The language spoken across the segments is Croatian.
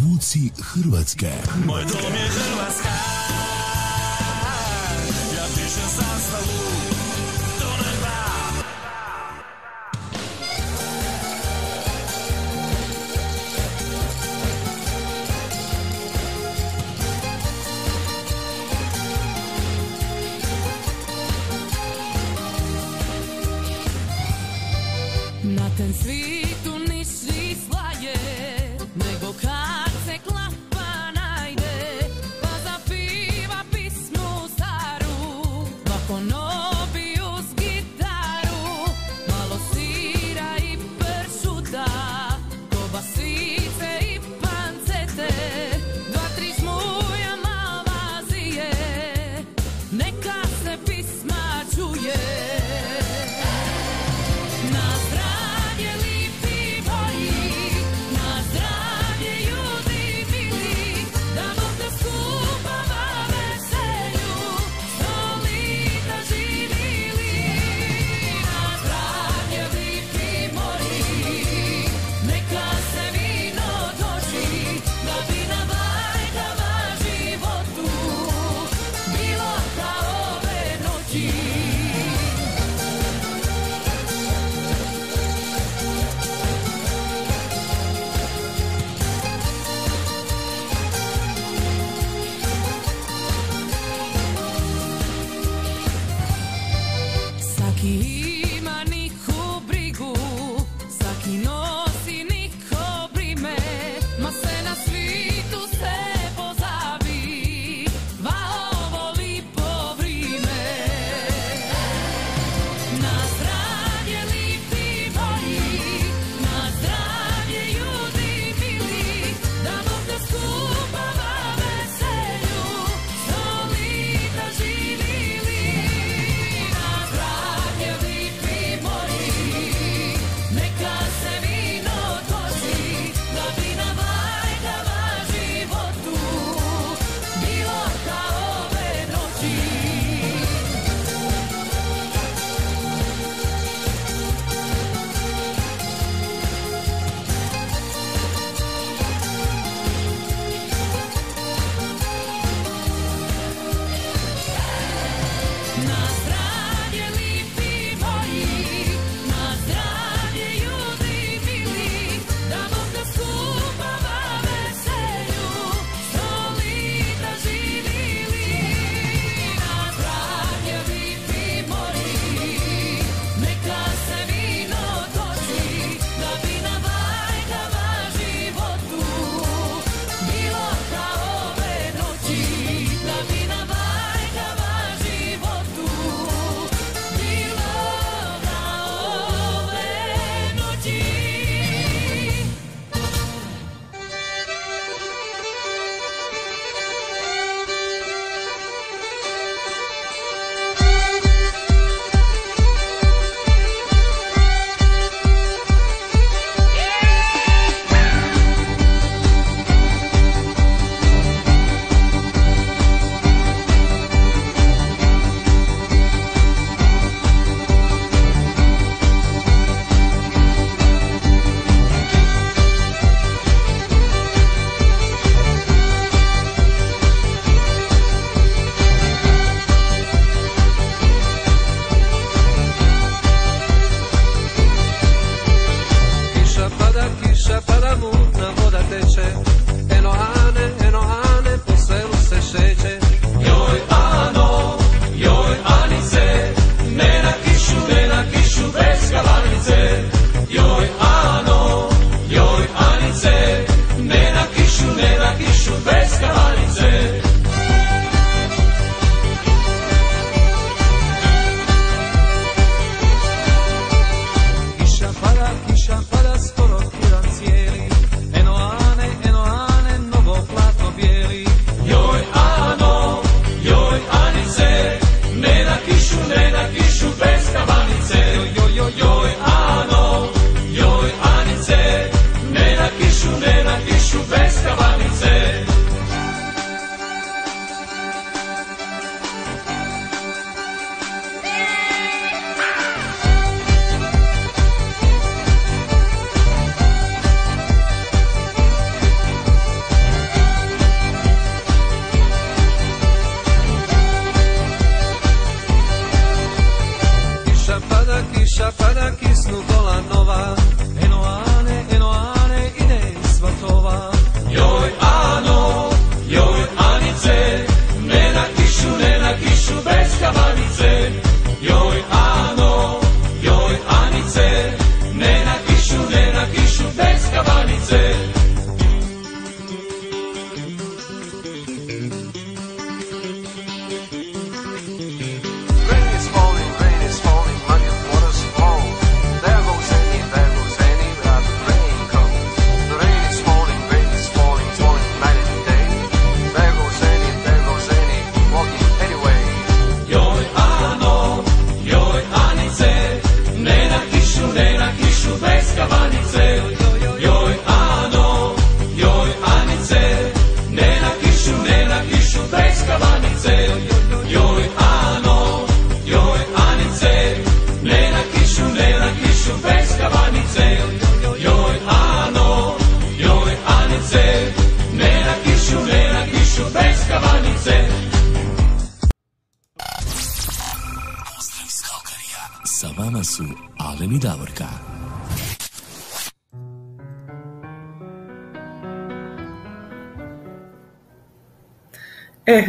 Zvuci Hrvatske. Moj dom je Hrvatska,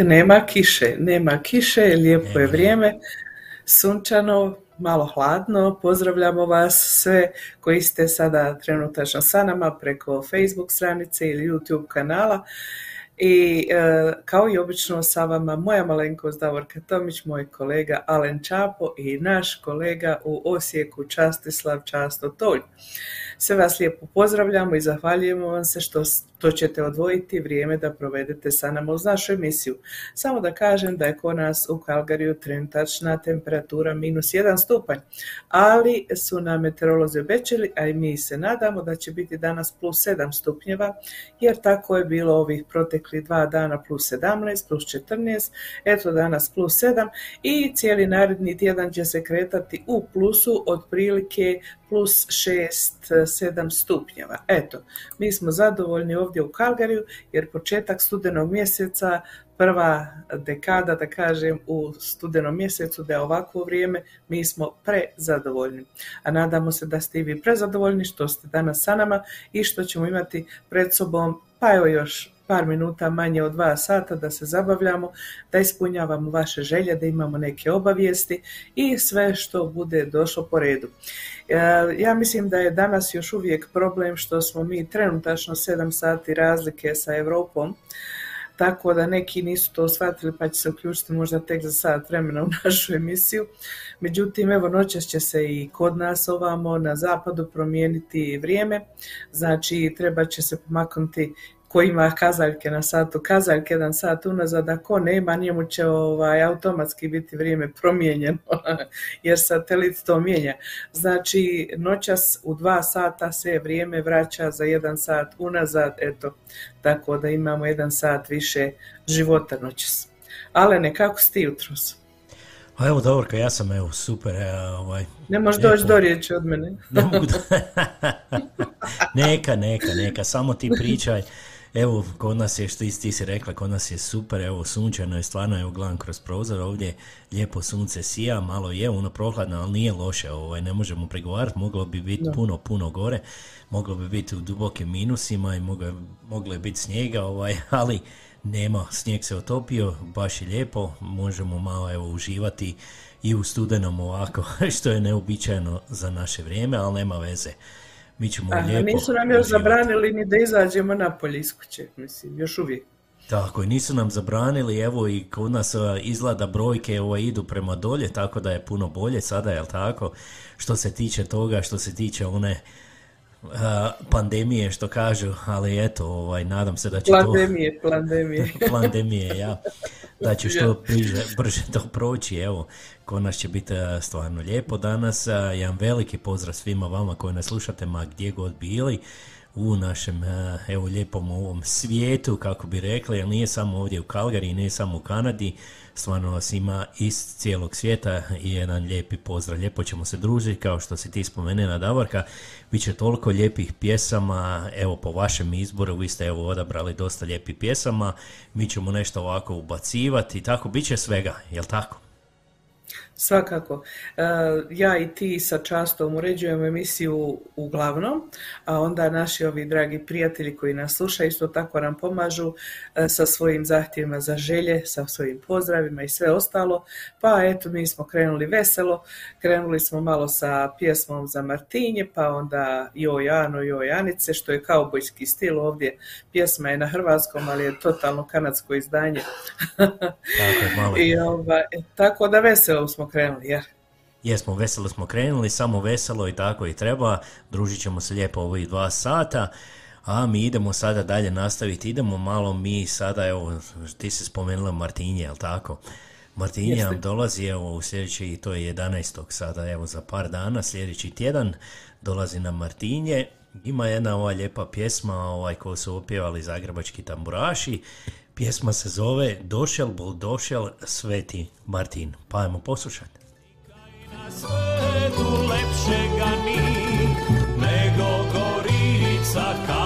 nema kiše, nema kiše, lijepo je vrijeme, sunčano, malo hladno. Pozdravljamo vas sve koji ste sada trenutačno sa nama preko Facebook stranice ili YouTube kanala. I e, kao i obično sa vama moja malenkost Davorka Tomić, moj kolega Alen Čapo i naš kolega u Osijeku Častislav Často Tolj. Sve vas lijepo pozdravljamo i zahvaljujemo vam se što to ćete odvojiti vrijeme da provedete sa nama uz našu emisiju. Samo da kažem da je kod nas u Kalgariju trenutačna temperatura minus 1 stupanj, ali su nam meteorolozi obećali, a i mi se nadamo da će biti danas plus 7 stupnjeva, jer tako je bilo ovih proteklih dva dana plus 17, plus 14, eto danas plus 7 i cijeli naredni tjedan će se kretati u plusu otprilike plus 6-7 stupnjeva. Eto, mi smo zadovoljni ovdje u Kalgariju jer početak studenog mjeseca, prva dekada, da kažem, u studenom mjesecu, da je ovakvo vrijeme, mi smo prezadovoljni. A nadamo se da ste i vi prezadovoljni što ste danas sa nama i što ćemo imati pred sobom, pa evo još par minuta manje od dva sata da se zabavljamo, da ispunjavamo vaše želje, da imamo neke obavijesti i sve što bude došlo po redu. E, ja mislim da je danas još uvijek problem što smo mi trenutačno 7 sati razlike sa Europom, tako da neki nisu to shvatili pa će se uključiti možda tek za sat vremena u našu emisiju. Međutim, evo noćas će se i kod nas ovamo na zapadu promijeniti vrijeme, znači treba će se pomaknuti ko ima kazaljke na satu, kazaljke jedan sat unazad, a ko nema, njemu će ovaj, automatski biti vrijeme promijenjeno, jer satelit to mijenja. Znači, noćas u dva sata se vrijeme vraća za jedan sat unazad, eto, tako da imamo jedan sat više života noćas. Ale kako si ti jutros? A evo Davorka, ja sam evo super. e, Ovaj, Ne možeš doći do riječi od mene. Ne mogu da... neka, neka, neka, samo ti pričaj. Evo, kod nas je, što ti si rekla, kod nas je super, evo, sunčano je, stvarno, evo, gledam kroz prozor, ovdje lijepo sunce sija, malo je ono prohladno, ali nije loše, ovaj, ne možemo pregovarati, moglo bi biti puno, puno gore, moglo bi biti u dubokim minusima i moglo, moglo je biti snijega, ovaj, ali nema, snijeg se otopio, baš je lijepo, možemo malo, evo, uživati i u studenom ovako, što je neobičajeno za naše vrijeme, ali nema veze. Mi ćemo Aha, lijepo nisu nam još zabranili ni da izađemo napolje iz kuće, mislim, još uvijek. Tako je, nisu nam zabranili, evo i kod nas a, izgleda brojke ovaj, idu prema dolje, tako da je puno bolje sada, jel tako? Što se tiče toga, što se tiče one a, pandemije, što kažu, ali eto, ovaj, nadam se da će to... Pandemije, pandemije. pandemije, ja. Da će što bliže, brže to proći, evo, kod nas će biti stvarno lijepo danas. Jedan veliki pozdrav svima vama koji nas slušate, ma gdje god bili u našem, evo, lijepom ovom svijetu, kako bi rekli, jer nije samo ovdje u Kalgari, nije samo u Kanadi, stvarno vas ima iz cijelog svijeta i jedan lijepi pozdrav. Lijepo ćemo se družiti, kao što si ti spomenula Davorka, bit će toliko lijepih pjesama, evo po vašem izboru, vi ste evo odabrali dosta lijepih pjesama, mi ćemo nešto ovako ubacivati tako, bit će svega, jel tako? Svakako. E, Ja i ti sa častom uređujemo emisiju uglavnom, a onda naši ovi dragi prijatelji koji nas slušaju isto tako nam pomažu e, sa svojim zahtjevima za želje, sa svojim pozdravima i sve ostalo. Pa eto, mi smo krenuli veselo, krenuli smo malo sa pjesmom za Martinje, pa onda Joj Ano, Joj Anice, što je kaubojski stil ovdje. Pjesma je na hrvatskom, ali je totalno kanadsko izdanje. Tako je, malo. I ovaj, tako da veselo smo krenuli, jer Jesmo, veselo smo krenuli, samo veselo i tako i treba, družit ćemo se lijepo ovih dva sata, a mi idemo sada dalje nastaviti, idemo malo mi sada, evo, ti si spomenula Martinje, jel tako? Martinje Jeste. nam dolazi, evo, u sljedeći, to je 11. sada, evo, za par dana, sljedeći tjedan, dolazi nam Martinje, ima jedna ova lijepa pjesma, ovaj, koju su opjevali zagrebački tamburaši, pjesma se zove Došel, bol došel, Sveti Martin, pa ajmo poslušati. Na svetu lepšega ni Nego Gorica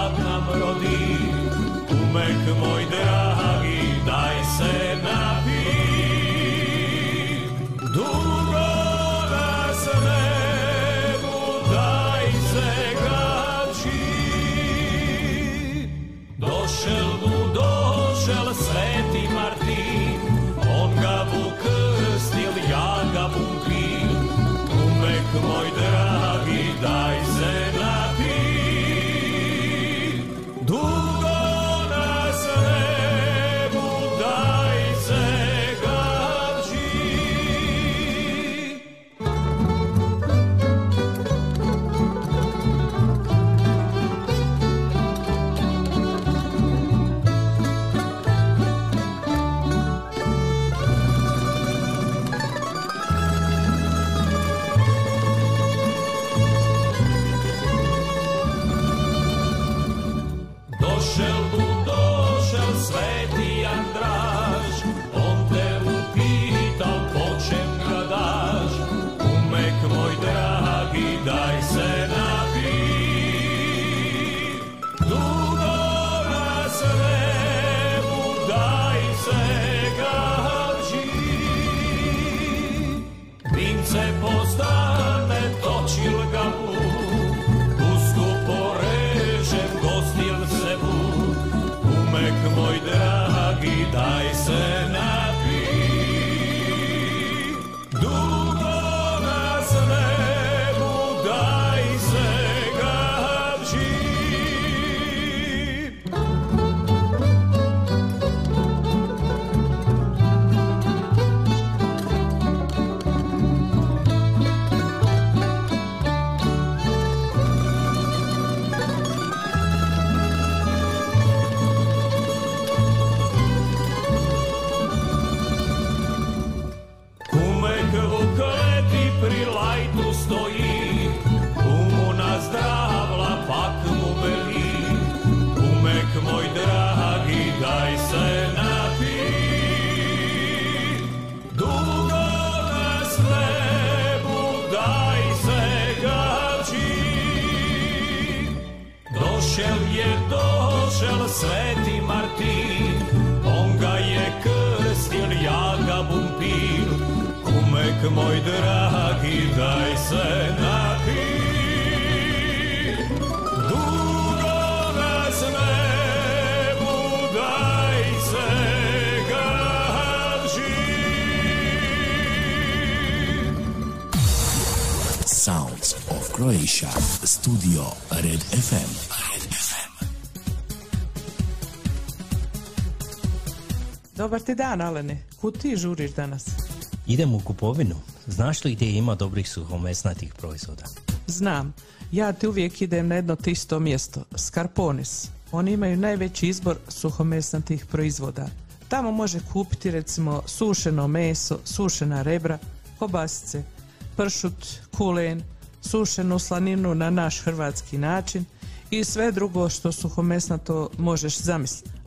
Dobar ti dan, Alene. Kud ti žuriš danas? Idem u kupovinu. Znaš li gdje ima dobrih suhomesnatih proizvoda? Znam, ja ti uvijek idem na jedno te isto mjesto, Skarponis. Oni imaju najveći izbor suhomesnatih proizvoda. Tamo može kupiti recimo sušeno meso, sušena rebra, kobasice, pršut, kulen, sušenu slaninu na naš hrvatski način i sve drugo što suhomesnato možeš zamisliti.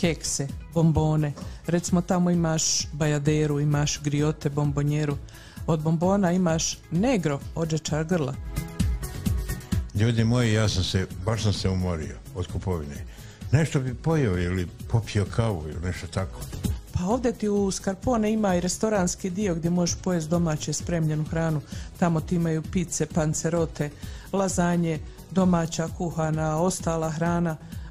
kekse, bombone. Recimo tamo imaš bajaderu, imaš griote, bombonjeru. Od bombona imaš negro, ođečar grla. Ljudi moji, ja sam se, baš sam se umorio od kupovine. Nešto bi pojeo ili popio kavu ili nešto tako. Pa ovdje ti u Skarpone ima i restoranski dio gdje možeš pojesti domaće spremljenu hranu. Tamo ti imaju pice, pancerote, lazanje, domaća kuhana, ostala hrana,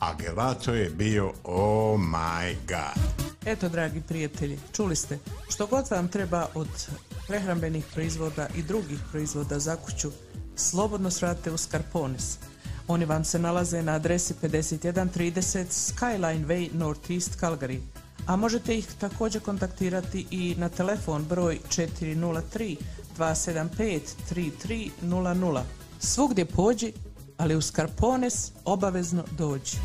a gelato je bio oh my god. Eto, dragi prijatelji, čuli ste, što god vam treba od prehrambenih proizvoda i drugih proizvoda za kuću, slobodno sradite u Skarponis. Oni vam se nalaze na adresi 5130 Skyline Way Northeast Calgary, a možete ih također kontaktirati i na telefon broj 403 275 3300. Svugdje pođi, ali u Skarpones obavezno dođi.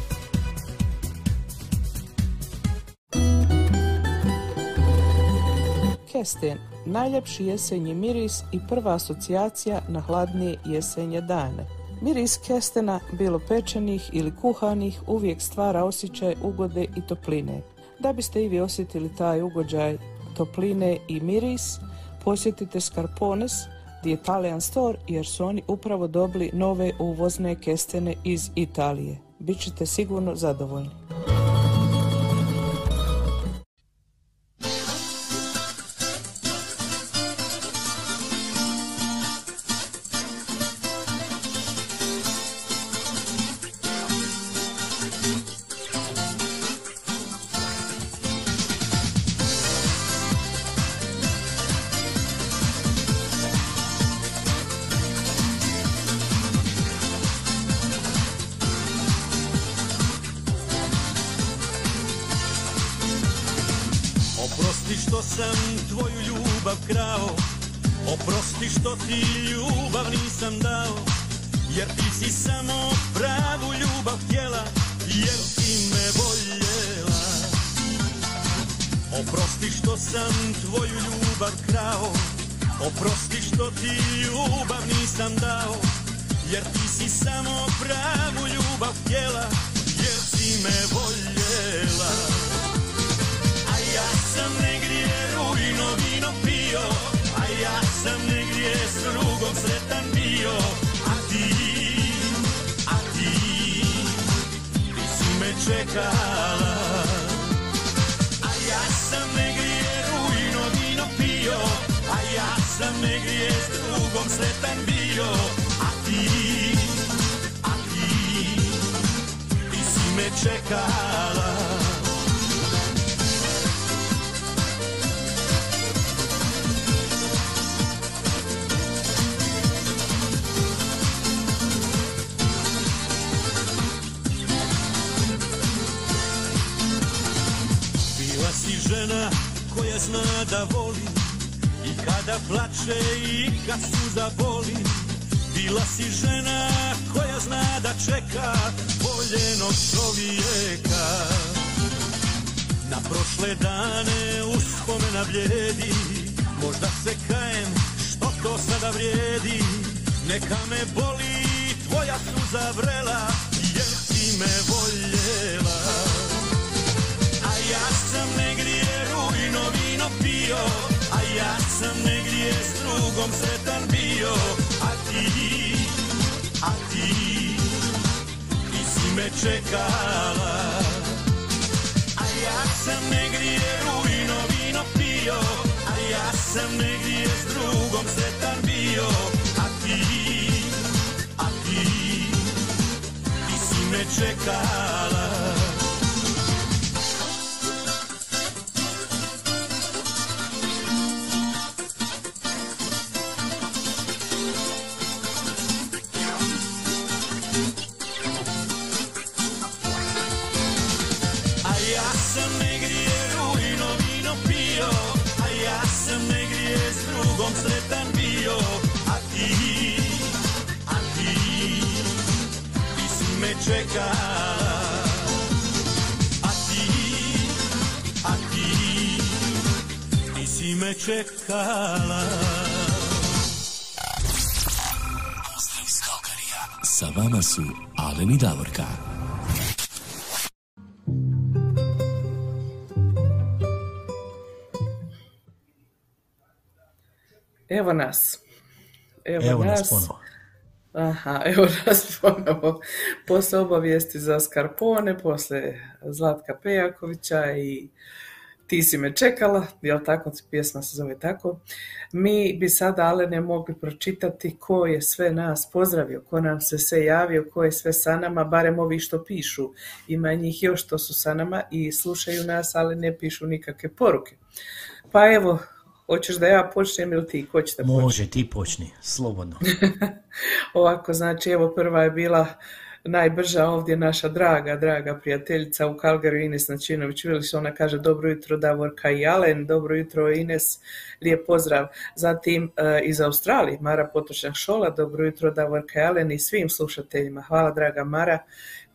Kesten, najljepši jesenji miris i prva asocijacija na hladnije jesenje dane. Miris kestena, bilo pečenih ili kuhanih, uvijek stvara osjećaj ugode i topline. Da biste i vi osjetili taj ugođaj topline i miris, posjetite Scarpones, The Italian Store, jer su oni upravo dobili nove uvozne kestene iz Italije. Bićete sigurno zadovoljni. Boli tvoja suza vrela Jer ti me voljela. A ja sam negdje rujno vino pio A ja sam negdje s drugom sretan bio. A ti, a ti, ti si me čekala. A ja sam negdje rujno vino pio A ja sam negdje s drugom sretan bio. A ti, me čekala čekala A ti, a ti, ti si me čekala Pozdrav iz Kalkarija. Sa vama su Alen i Davorka. Evo nas. Evo, Evo nas nas ponovo. Aha, evo nas ponovo. Posle obavijesti za Skarpone, posle Zlatka Pejakovića i Ti si me čekala, jel tako, pjesma se zove tako. Mi bi sada, Alene, mogli pročitati ko je sve nas pozdravio, ko nam se sve javio, ko je sve sa nama, barem ovi što pišu. Ima njih još što su sa nama i slušaju nas, ali ne pišu nikakve poruke. Pa evo, hoćeš da ja počnem ili ti, ko će da počne? Može, ti počni, slobodno. Ovako, znači, evo prva je bila najbrža ovdje naša draga, draga prijateljica u Kalgariju Ines Načinović Viliš, ona kaže dobro jutro Davorka i Alen, dobro jutro Ines, lijep pozdrav. Zatim e, iz Australije Mara Potočnjak Šola, dobro jutro Davorka i Alen i svim slušateljima. Hvala draga Mara,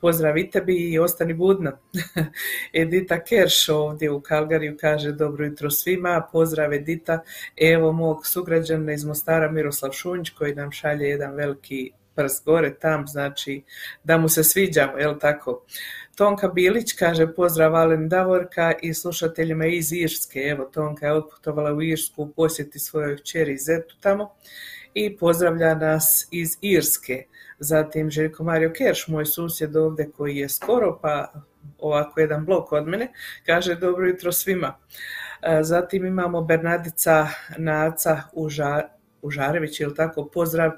pozdrav i tebi i ostani budna. Edita Kerš ovdje u Kalgariju kaže dobro jutro svima, pozdrav Edita, evo mog sugrađana iz Mostara Miroslav Šunjić koji nam šalje jedan veliki prst gore tam, znači da mu se sviđamo, jel tako? Tonka Bilić kaže pozdrav Alen Davorka i slušateljima iz Irske. Evo, Tonka je otputovala u Irsku posjeti svojoj kćeri Zetu tamo i pozdravlja nas iz Irske. Zatim Željko Mario Kerš, moj susjed ovdje koji je skoro, pa ovako jedan blok od mene, kaže dobro jutro svima. Zatim imamo Bernardica Naca u Ža, Užarević, ili tako, pozdrav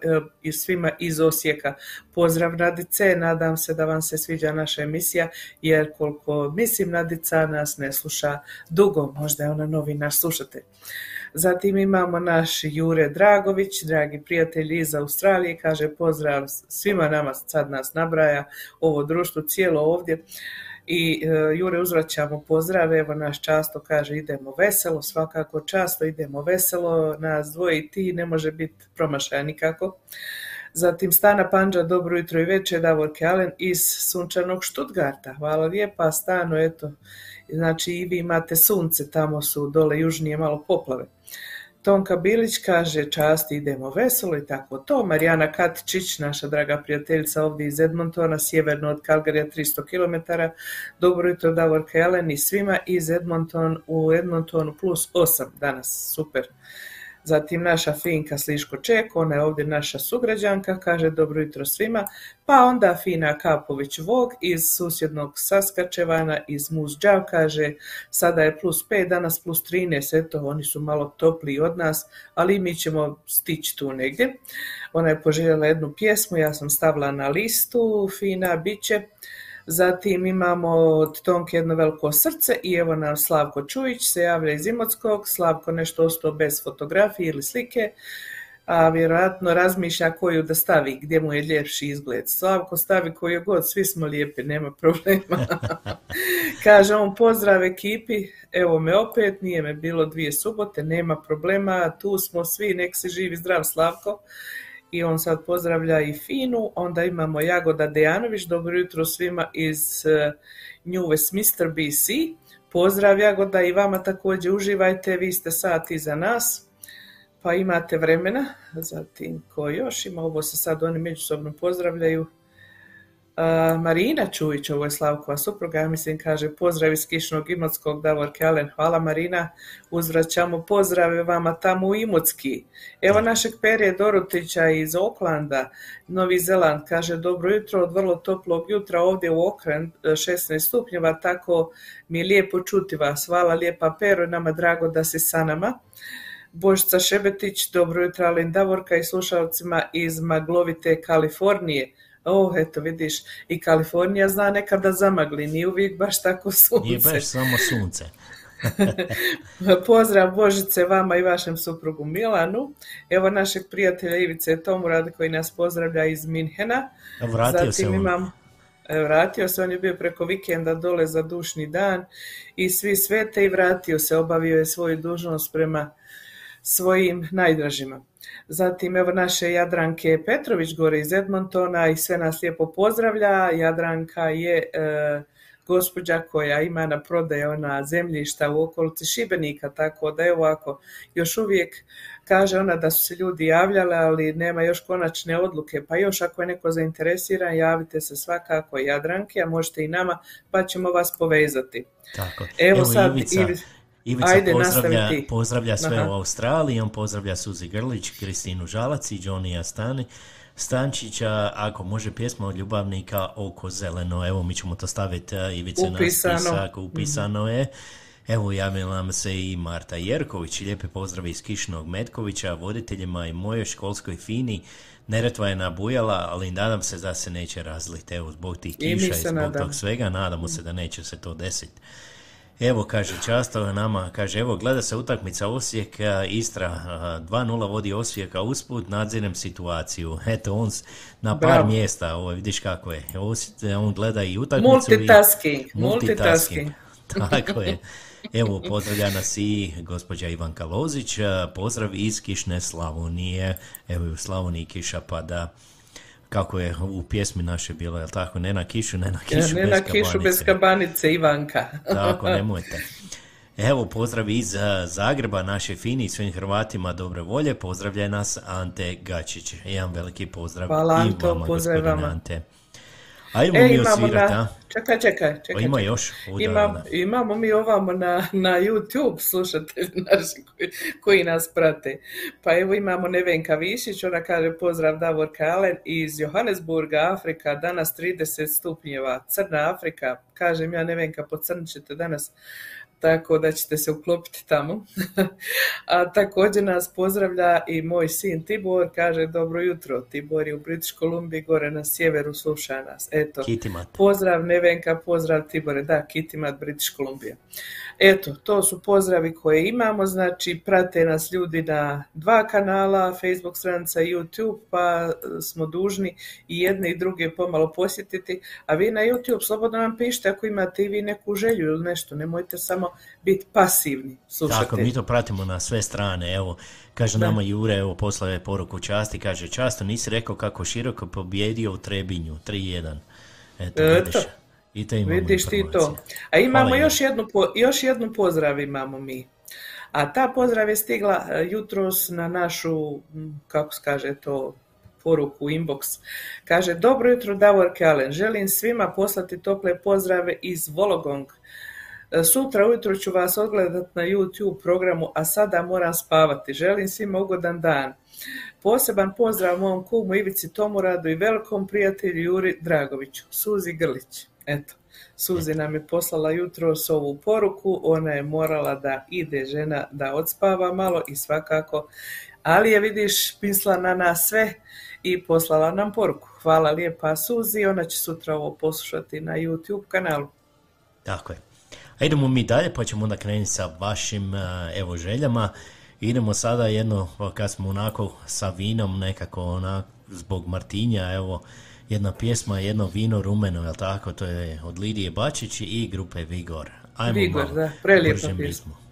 i svima iz Osijeka. Pozdrav Nadice, nadam se da vam se sviđa naša emisija, jer koliko mislim Nadica nas ne sluša dugo, možda je ona novi naš slušatelj. Zatim imamo naš Jure Dragović, dragi prijatelji iz Australije, kaže pozdrav svima nama, sad nas nabraja ovo društvo cijelo ovdje i e, Jure uzvraćamo pozdrave, evo naš často kaže idemo veselo, svakako často idemo veselo, nas dvoje i ti, ne može biti promašaja nikako. Zatim Stana Panđa, dobro jutro i večer, Davor Kjalen iz sunčanog Štutgarta. Hvala lijepa, Stano, eto, znači i vi imate sunce, tamo su dole južnije malo poplave. Tonka Bilić kaže čast idemo veselo i tako to. Marijana Katičić, naša draga prijateljica ovdje iz Edmontona, sjeverno od Kalgarija 300 km. Dobro jutro Davor Kellen i svima iz Edmonton u Edmontonu plus 8 danas, super. Zatim naša Finka Sliško Čeko, ona je ovdje naša sugrađanka, kaže dobro jutro svima. Pa onda Fina Kapović Vog iz susjednog Saskačevana, iz Muzđav, kaže sada je plus 5, danas plus 13, eto oni su malo topliji od nas, ali mi ćemo stići tu negdje. Ona je poželjela jednu pjesmu, ja sam stavila na listu, Fina, bit će. Zatim imamo od Tonke jedno veliko srce i evo nam Slavko Čujić se javlja iz Imotskog. Slavko nešto ostao bez fotografije ili slike, a vjerojatno razmišlja koju da stavi, gdje mu je ljepši izgled. Slavko stavi koju god, svi smo lijepi, nema problema. Kaže on pozdrav ekipi, evo me opet, nije me bilo dvije subote, nema problema, tu smo svi, nek se živi zdrav Slavko i on sad pozdravlja i Finu, onda imamo Jagoda Dejanović, dobro jutro svima iz eh, New Westminster, BC. Pozdrav Jagoda i vama također uživajte, vi ste sat iza nas, pa imate vremena. Zatim, ko još ima, ovo se sad oni međusobno pozdravljaju. A, Marina Čujić, ovo je Slavkova supruga, ja mislim, kaže pozdrav iz Kišnog Imotskog, Davor Kjalen, hvala Marina, uzvraćamo pozdrave vama tamo u Imotski. Evo našeg Perje Dorotića iz Oklanda, Novi Zeland, kaže dobro jutro od vrlo toplog jutra ovdje u Okren, 16 stupnjeva, tako mi je lijepo čuti vas, hvala lijepa Pero, nama drago da si sa nama. Božica Šebetić, dobro jutro Alin Davorka i slušalcima iz maglovite Kalifornije. Oh, eto vidiš, i Kalifornija zna nekada zamagli, nije uvijek baš tako sunce. Nije baš samo sunce. Pozdrav Božice vama i vašem suprugu Milanu. Evo našeg prijatelja Ivice Tomurada koji nas pozdravlja iz Minhena. Vratio se Zatim on. imam e, Vratio se, on je bio preko vikenda dole za dušni dan i svi svete i vratio se, obavio je svoju dužnost prema svojim najdražima. Zatim evo naše Jadranke Petrović gore iz Edmontona i sve nas lijepo pozdravlja. Jadranka je e, gospođa koja ima na prodaje ona zemljišta u okolici Šibenika, tako da evo ako još uvijek kaže ona da su se ljudi javljali, ali nema još konačne odluke, pa još ako je neko zainteresiran, javite se svakako Jadranke, a možete i nama, pa ćemo vas povezati. Tako. Evo sad, Ivica, Ivi- Ivica Ajde, pozdravlja, pozdravlja sve Aha. u Australiji, on pozdravlja Suzi Grlić, Kristinu Žalac i Johnny Stani. Stančića, ako može pjesma od ljubavnika Oko zeleno, evo mi ćemo to staviti Ivice na spisak, upisano je. Evo javila nam se i Marta Jerković, lijepe pozdrave iz Kišnog Metkovića, voditeljima i mojoj školskoj Fini. Neretva je nabujala, ali nadam se da se neće razliti, evo, zbog tih I kiša i, se zbog nadamo. tog svega, nadamo se da neće se to desiti. Evo, kaže, často nama, kaže, evo, gleda se utakmica Osijek, Istra, a, 2-0 vodi Osijeka usput, nadzirem situaciju. Eto, on na par Bravo. mjesta, ovo, vidiš kako je, Osijek, on gleda i utakmicu. Multitasking, i, multitasking. Tako je. Evo, pozdravlja nas i gospođa Ivanka Lozić, pozdrav iz Kišne Slavonije, evo i u Slavoniji kiša pada, kako je u pjesmi naše bilo, jel tako, ne na kišu, ne na kišu, ne bez na kišu bez kabanice. Ivanka. Tako, nemojte. Evo, pozdrav iz uh, Zagreba, naše Fini i svim Hrvatima dobre volje. Pozdravlja nas Ante Gačić. Jedan veliki pozdrav Hvala, i vama, pozdrav gospodine. Ante. Ajmo E, mi osvirat, a? Čekaj, čekaj, čekaj. Pa ima još Imam, imamo mi ovamo na, na YouTube slušatelji naši koji, koji nas prate. Pa evo imamo Nevenka Višić, ona kaže pozdrav Davor Kalen iz Johannesburga, Afrika, danas 30 stupnjeva, Crna Afrika, kažem ja Nevenka, pocrnit ćete danas, tako da ćete se uklopiti tamo. A također nas pozdravlja i moj sin Tibor, kaže dobro jutro, Tibor je u British Columbia, gore na sjeveru sluša nas. Eto, Kitimat. Pozdrav Nevenka, pozdrav Tibore, da, Kitimat, British Columbia. Eto, to su pozdravi koje imamo, znači prate nas ljudi na dva kanala, Facebook stranica i YouTube, pa e, smo dužni i jedne i druge pomalo posjetiti, a vi na YouTube slobodno nam pišite ako imate i vi neku želju ili nešto, nemojte samo biti pasivni slušatelji. Tako, mi to pratimo na sve strane, evo, kaže nama Jure, evo, poslao je poruku časti, kaže, často nisi rekao kako široko pobjedio u Trebinju, 3-1. Eto, Eto. I to imamo Vidiš ti to. A imamo Hvala, još jednu, po- još jednu pozdrav imamo mi. A ta pozdrav je stigla e, jutros na našu, kako se kaže to, poruku, inbox. Kaže, dobro jutro Davor Kalen, želim svima poslati tople pozdrave iz Vologong. E, Sutra ujutro ću vas odgledat na YouTube programu, a sada moram spavati. Želim svima ugodan dan. Poseban pozdrav mom kumu Ivici Tomuradu i velikom prijatelju Juri Dragoviću, Suzi Grlić. Eto, Suzi nam je poslala jutros ovu poruku, ona je morala da ide žena da odspava malo i svakako, ali je vidiš pisla na nas sve i poslala nam poruku. Hvala lijepa Suzi, ona će sutra ovo poslušati na YouTube kanalu. Tako je. A idemo mi dalje, pa ćemo onda krenuti sa vašim a, evo željama. Idemo sada jedno, kad smo onako sa vinom nekako onak, zbog Martinja, evo, jedna pjesma, jedno vino rumeno, jel tako, to je od Lidije Bačić i grupe Vigor. Ajmo Vigor, malo da, prelijepa pjesma.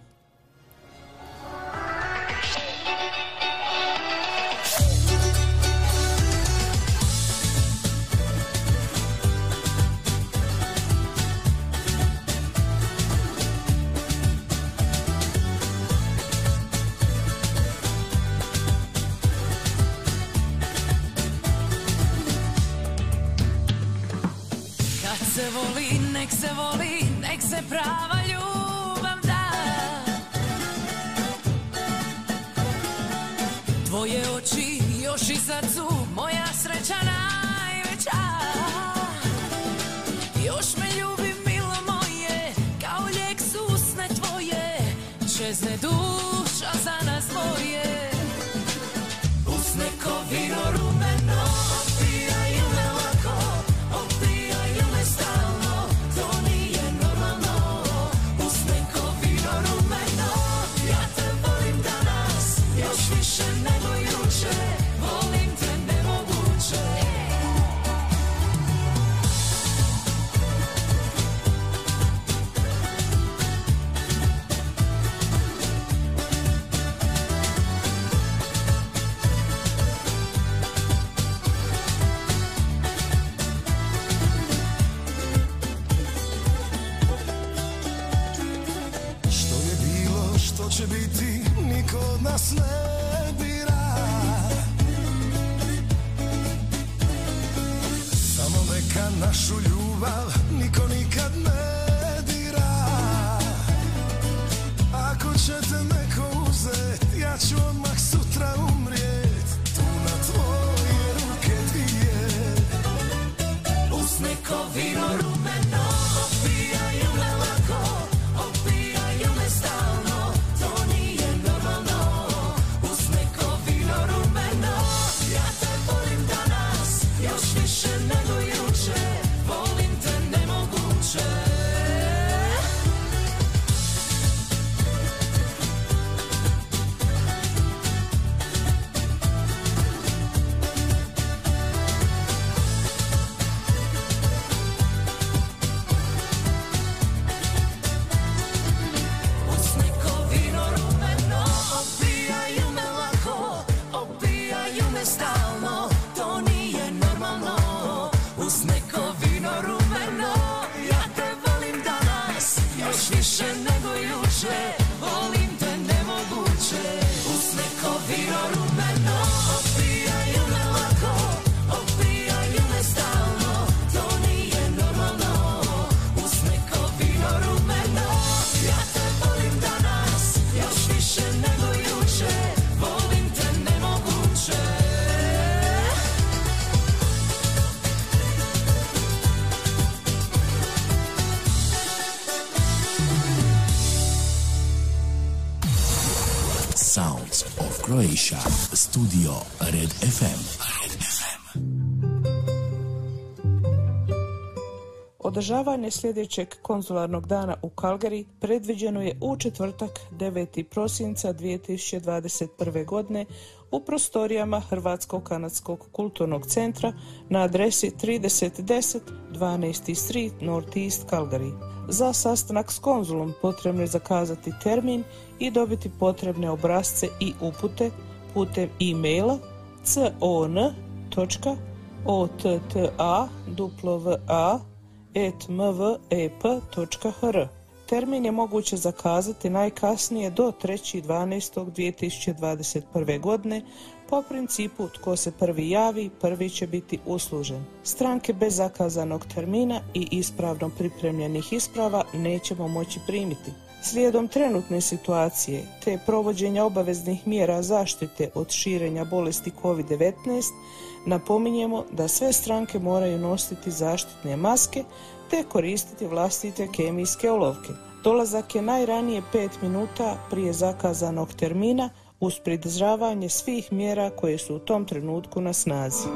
Croatia. Studio Red FM. Red FM. Održavanje sljedećeg konzularnog dana u Kalgari predviđeno je u četvrtak 9. prosinca 2021. godine u prostorijama Hrvatsko-Kanadskog kulturnog centra na adresi 3010 12. Street Northeast Calgary. Za sastanak s konzulom potrebno je zakazati termin i dobiti potrebne obrazce i upute putem e-maila con.otta etmvep.hr. Termin je moguće zakazati najkasnije do 3.12.2021. godine Po principu tko se prvi javi, prvi će biti uslužen. Stranke bez zakazanog termina i ispravno pripremljenih isprava nećemo moći primiti. Slijedom trenutne situacije te provođenja obaveznih mjera zaštite od širenja bolesti COVID-19, napominjemo da sve stranke moraju nositi zaštitne maske te koristiti vlastite kemijske olovke. Dolazak je najranije 5 minuta prije zakazanog termina uz pridržavanje svih mjera koje su u tom trenutku na snazi.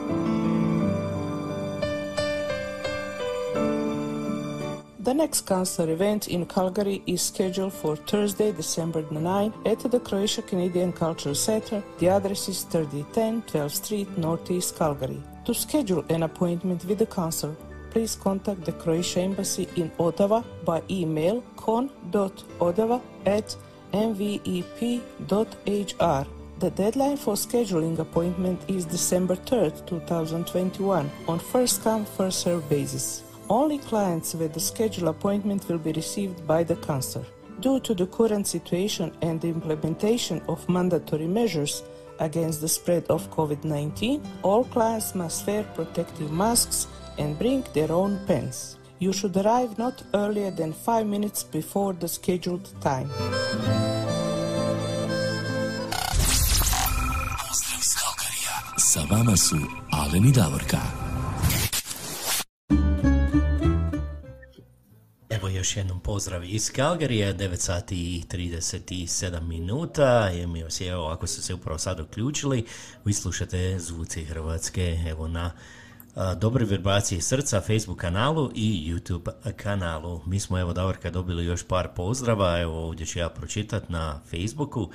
The next concert event in Calgary is scheduled for Thursday, December 9 at the Croatia Canadian Cultural Center. The address is 3010 12th Street, Northeast Calgary. To schedule an appointment with the concert, please contact the Croatia Embassy in Ottawa by email con.ottawa at mvep.hr. The deadline for scheduling appointment is December 3rd, 2021 on first come first served basis. Only clients with the scheduled appointment will be received by the counselor. Due to the current situation and the implementation of mandatory measures against the spread of COVID-19, all clients must wear protective masks and bring their own pens. You should arrive not earlier than 5 minutes before the scheduled time. Sa vama su Alen i Davorka. Evo još jednom pozdrav iz Calgaryja, 9 sati i 37 minuta. Mi vas evo, ako ste se upravo sad uključili, vi slušate Zvuci Hrvatske, evo na Dobre vibracije srca Facebook kanalu i YouTube kanalu. Mi smo evo Davorka dobili još par pozdrava, evo ovdje ću ja pročitat na Facebooku.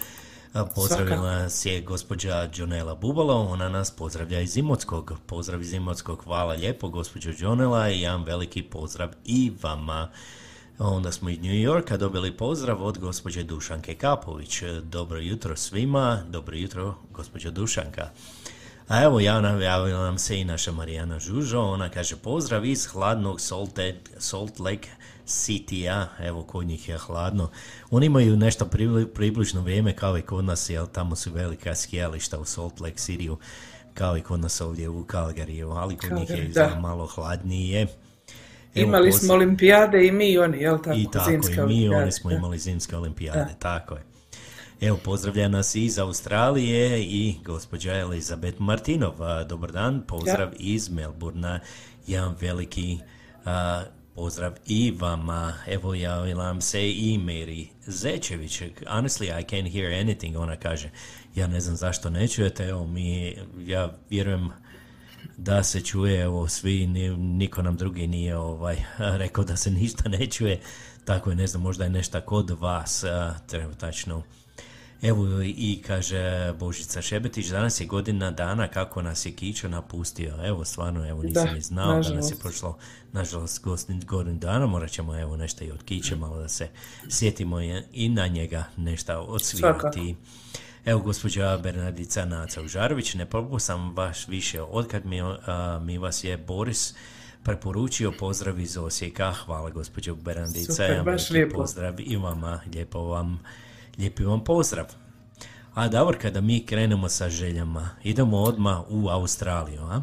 A, Pozdravila nas je gospođa Jonela Bubalo, ona nas pozdravlja iz Imotskog. Pozdrav iz Imotskog, hvala lijepo gospođo Jonela i jedan veliki pozdrav i vama. Onda smo iz New Yorka dobili pozdrav od gospođe Dušanke Kapović. Dobro jutro svima, dobro jutro gospođo Dušanka. A evo javna, javila nam se i naša Marijana Žužo, ona kaže pozdrav iz hladnog Salt Lake City-a, evo kod njih je hladno. Oni imaju nešto pribli- približno vrijeme kao i kod nas, jer tamo su velika skijališta u Salt Lake City-u, kao i kod nas ovdje u Calgaryju, ali kod njih je da. malo hladnije. Evo, Imali smo olimpijade i mi i oni, jel tako? i tako zimske i mi, olimpijade, oni smo imali zimske olimpijade, Da. tako je. Evo, pozdravlja nas iz Australije i gospođa Elizabet Martinov. Dobar dan, pozdrav iz Melburna. Jedan veliki a, pozdrav i vama. Evo, javila nam se i Mary Zečević. Honestly, I can't hear anything, ona kaže. Ja ne znam zašto ne čujete, evo mi, ja vjerujem da se čuje, evo svi, ni- niko nam drugi nije ovaj, rekao da se ništa ne čuje, tako je, ne znam, možda je nešto kod vas trenutačno. Evo i kaže Božica Šebetić, danas je godina dana kako nas je Kičo napustio. Evo stvarno, evo nisam Da, ni znao da nas je nažalost. prošlo, nažalost, godinu dana. Morat ćemo evo nešto i od Kiće malo da se sjetimo i- na njega nešto odsvirati. Evo, gospođa Bernardica Naca Užarović, ne propusam baš više odkad mi, a, mi vas je Boris preporučio pozdrav iz Osijeka. Hvala gospođo Bernardica, Super, baš lijepo. pozdrav i vama, lijepo vam, lijepi vam pozdrav. A Davor, kada mi krenemo sa željama, idemo odmah u Australiju, a?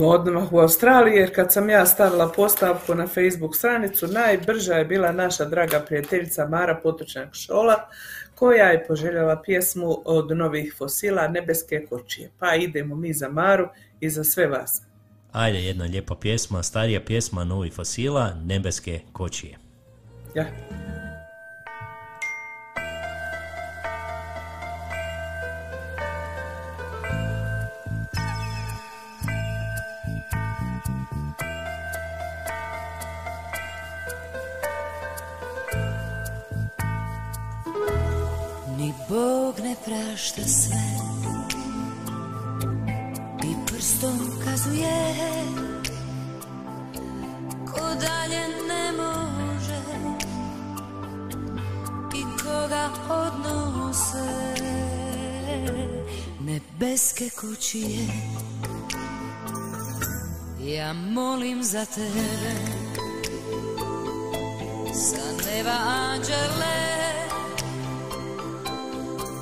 odmah u Australiji, jer kad sam ja stavila postavku na Facebook stranicu, najbrža je bila naša draga prijateljica Mara Potočnjak Šola, koja je poželjela pjesmu od novih fosila Nebeske kočije. Pa idemo mi za Maru i za sve vas. Ajde, jedna lijepa pjesma, starija pjesma Novi fosila, Nebeske kočije. Ja. Prašta sve. I prstom kazuje Ko dalje ne može? I koga odnose? Nebeske kućije Ja molim za tebe. Sa neba anđele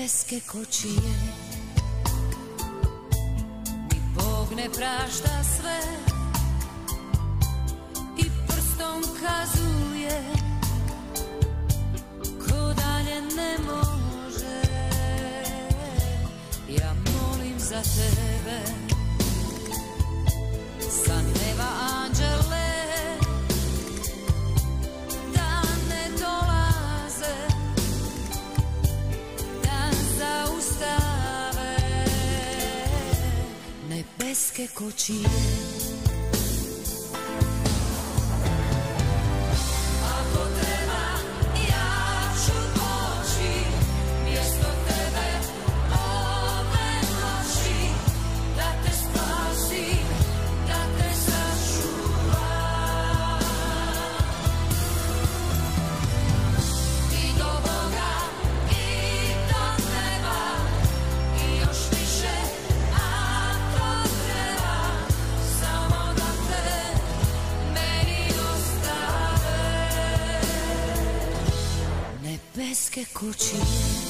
Nebeske kočije. Ni Bog ne prašta sve. I prstom kazuje. Ko dalje ne može. Ja molim za tebe. Sa neba anđele Nebeske kočije Nebeske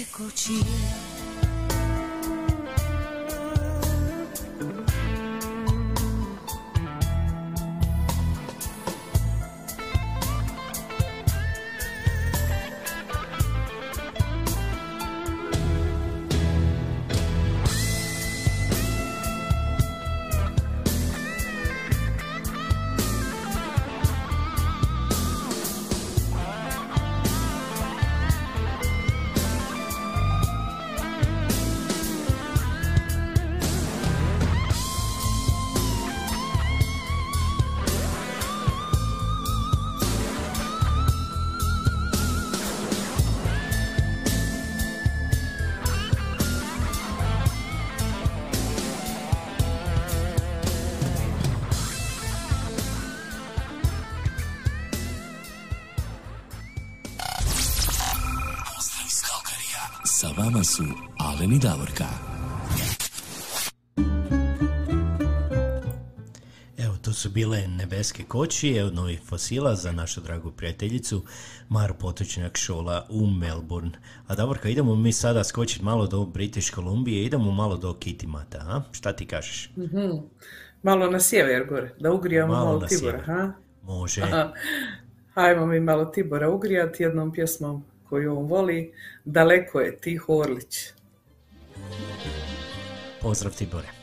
Nebeske Vama su Alen i Davorka. Evo, to su bile nebeske kočije od novih fosila za našu dragu prijateljicu Maru Potočnjak Šola u Melbourne. A Davorka, idemo mi sada skočiti malo do British Kolumbije, idemo malo do Kitimata, a? Šta ti kažeš? Malo na sjever gore, da ugrijamo Malo malo, na Tibora, ha? Može. Aha. Hajmo mi malo Tibora ugrijati jednom pjesmom koju on voli. Daleko je Tiho Orlić. Pozdrav Tibore.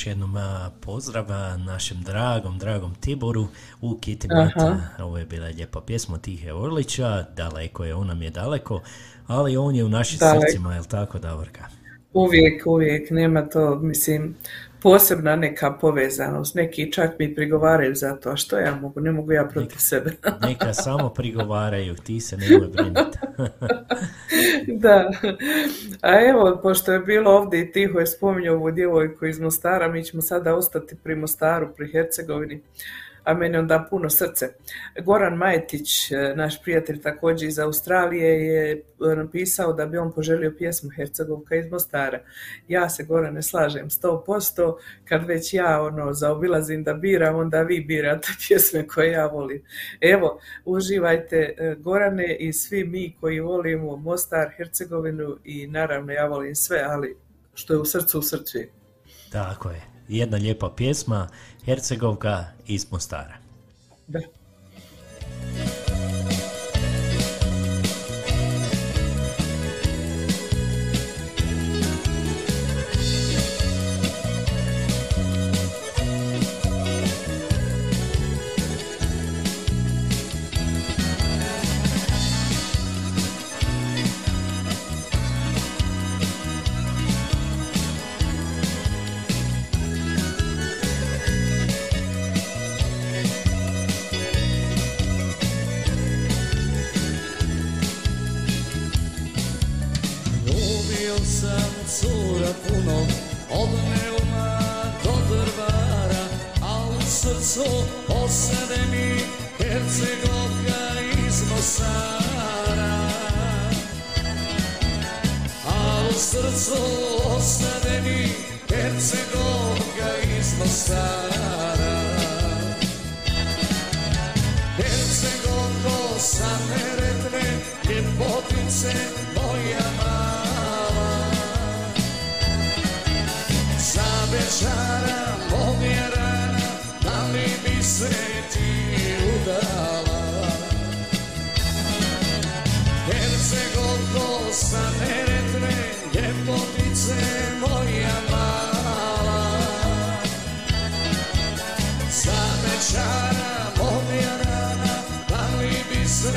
Još jednom a, pozdrav a, našem dragom, dragom Tiboru u Kitty Aha. Mat. Ovo je bila lijepa pjesma Tihe Orlića, daleko je, on nam je daleko, ali on je u našim srcima, jel tako Davorka? Uvijek, uvijek, nema to, mislim, posebna neka povezanost. Neki čak mi prigovaraju za to, a što ja mogu, ne mogu ja protiv sebe. Neka samo prigovaraju, ti se nemoj brinuti. Da, a evo, pošto je bilo ovdje i Tiho je spominjao ovu djevojku iz Mostara, mi ćemo sada ostati pri Mostaru, pri Hercegovini, a meni onda puno srce. Goran Majetić, e, naš prijatelj također iz Australije, je e, napisao da bi on poželio pjesmu Hercegovka iz Mostara. Ja se, Gorane, slažem 100%, kad već ja ono zaobilazim da biram, onda vi birate pjesme koje ja volim. Evo, uživajte e, Gorane i svi mi koji volimo Mostar, Hercegovinu i naravno ja volim sve, ali što je u srcu, u srcu je. Tako je, jedna lijepa pjesma, Hercegovka iz Mostara. Da. Za večara moja rana Da li bi se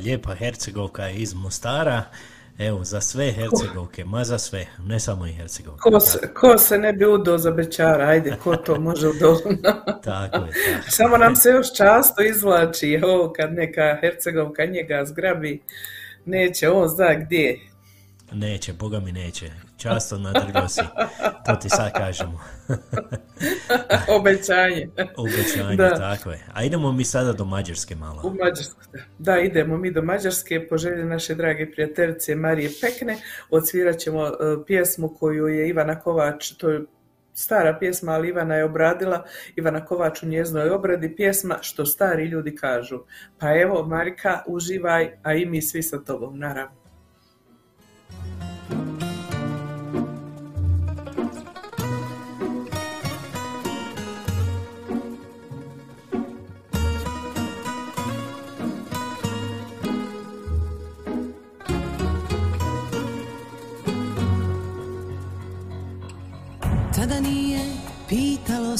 Je lijepa Hercegovka iz Mostara. Evo, za sve Hercegovke, ma za sve, ne samo i Hercegovke. Ko se, ko se ne bi udao za Bečara, ajde, ko to može udobno. Tako je, tako. Samo nam se još často izvlači ovo kad neka Hercegovka njega zgrabi, neće on zna gdje. Neće, boga mi neće. Často nadrljao si. To ti sad kažemo. Obećanje. Obećanje, Da. tako je. A idemo mi sada do Mađarske malo. U Mađarsku, da. Da, idemo mi do Mađarske po želji naše drage prijateljice Marije Pekne. Odsvirat ćemo e, pjesmu koju je Ivana Kovač, to je stara pjesma, ali Ivana je obradila, Ivana Kovač u njeznoj obradi pjesma Što stari ljudi kažu. Pa evo, Marika, uživaj, a i mi svi sa tobom, naravno.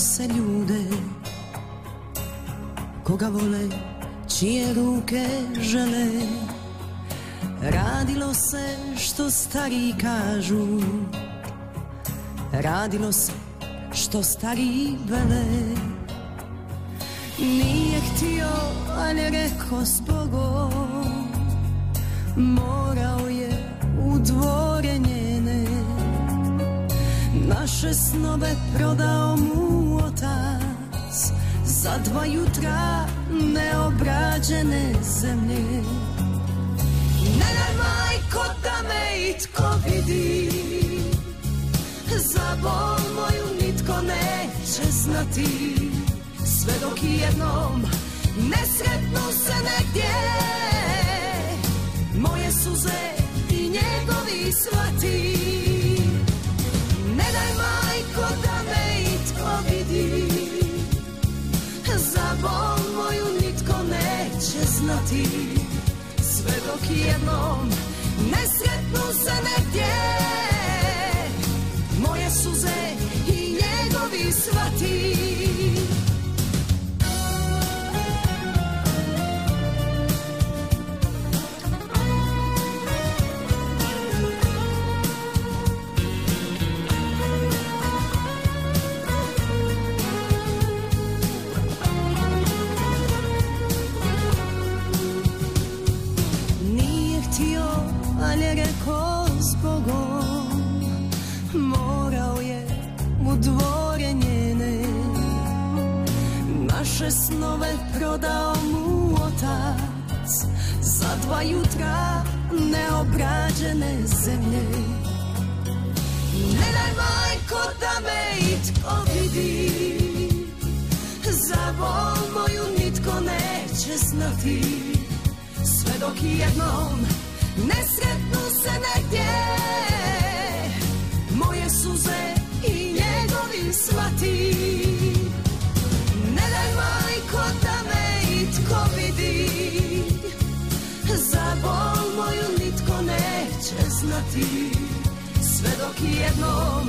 Se ljude. Koga vole, čije ruke žele. Radilo se što stari kažu. Radilo se što stari vele. Nije htio, ali je rekao zbogom. Morao je u dvore njene. Naše snove prodao mu otac Za dva jutra neobrađene zemlje. Ne majko da me itko vidi Za bol moju nitko neće znati. Sve dok jednom ne sretnu se negdje Moje suze i njegovi shvati bol moju nitko neće znati. Sve dok jednom ne sretnu se negdje Moje suze i njegovi svati ali je rekao zbogom Morao je u dvore njene. Naše snove prodao mu otac Za dva jutra neobrađene zemlje. Ne daj majko da me itko vidi Za bol moju nitko neće znati. Sve dok jednom ne sretnu se negdje. Moje suze i njegovi svati ne daj majko da me itko vidi. Za bol moju nitko neće znati. Sve dok jednom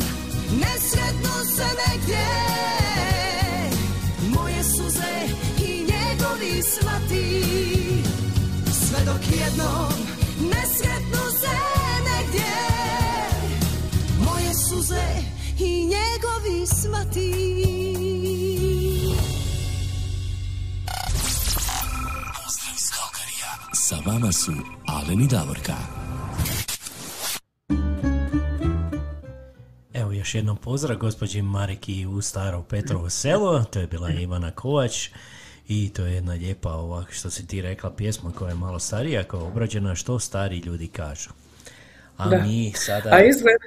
ne sretnu se negdje. Moje suze i njegovi svati sve dok jednom ne sretnu se negdje moje suze i njegovi svati Pozdrav iz Kalkarija. Sa vama su Alen i Davorka. Evo još jednom pozdrav gospođi Mariki u Staro Petrovo selo, to je bila Ivana Kovač i to je jedna lijepa ovak što si ti rekla pjesma koja je malo starija, koja je obrađena što stari ljudi kažu. A Da. mi sada... A izgled,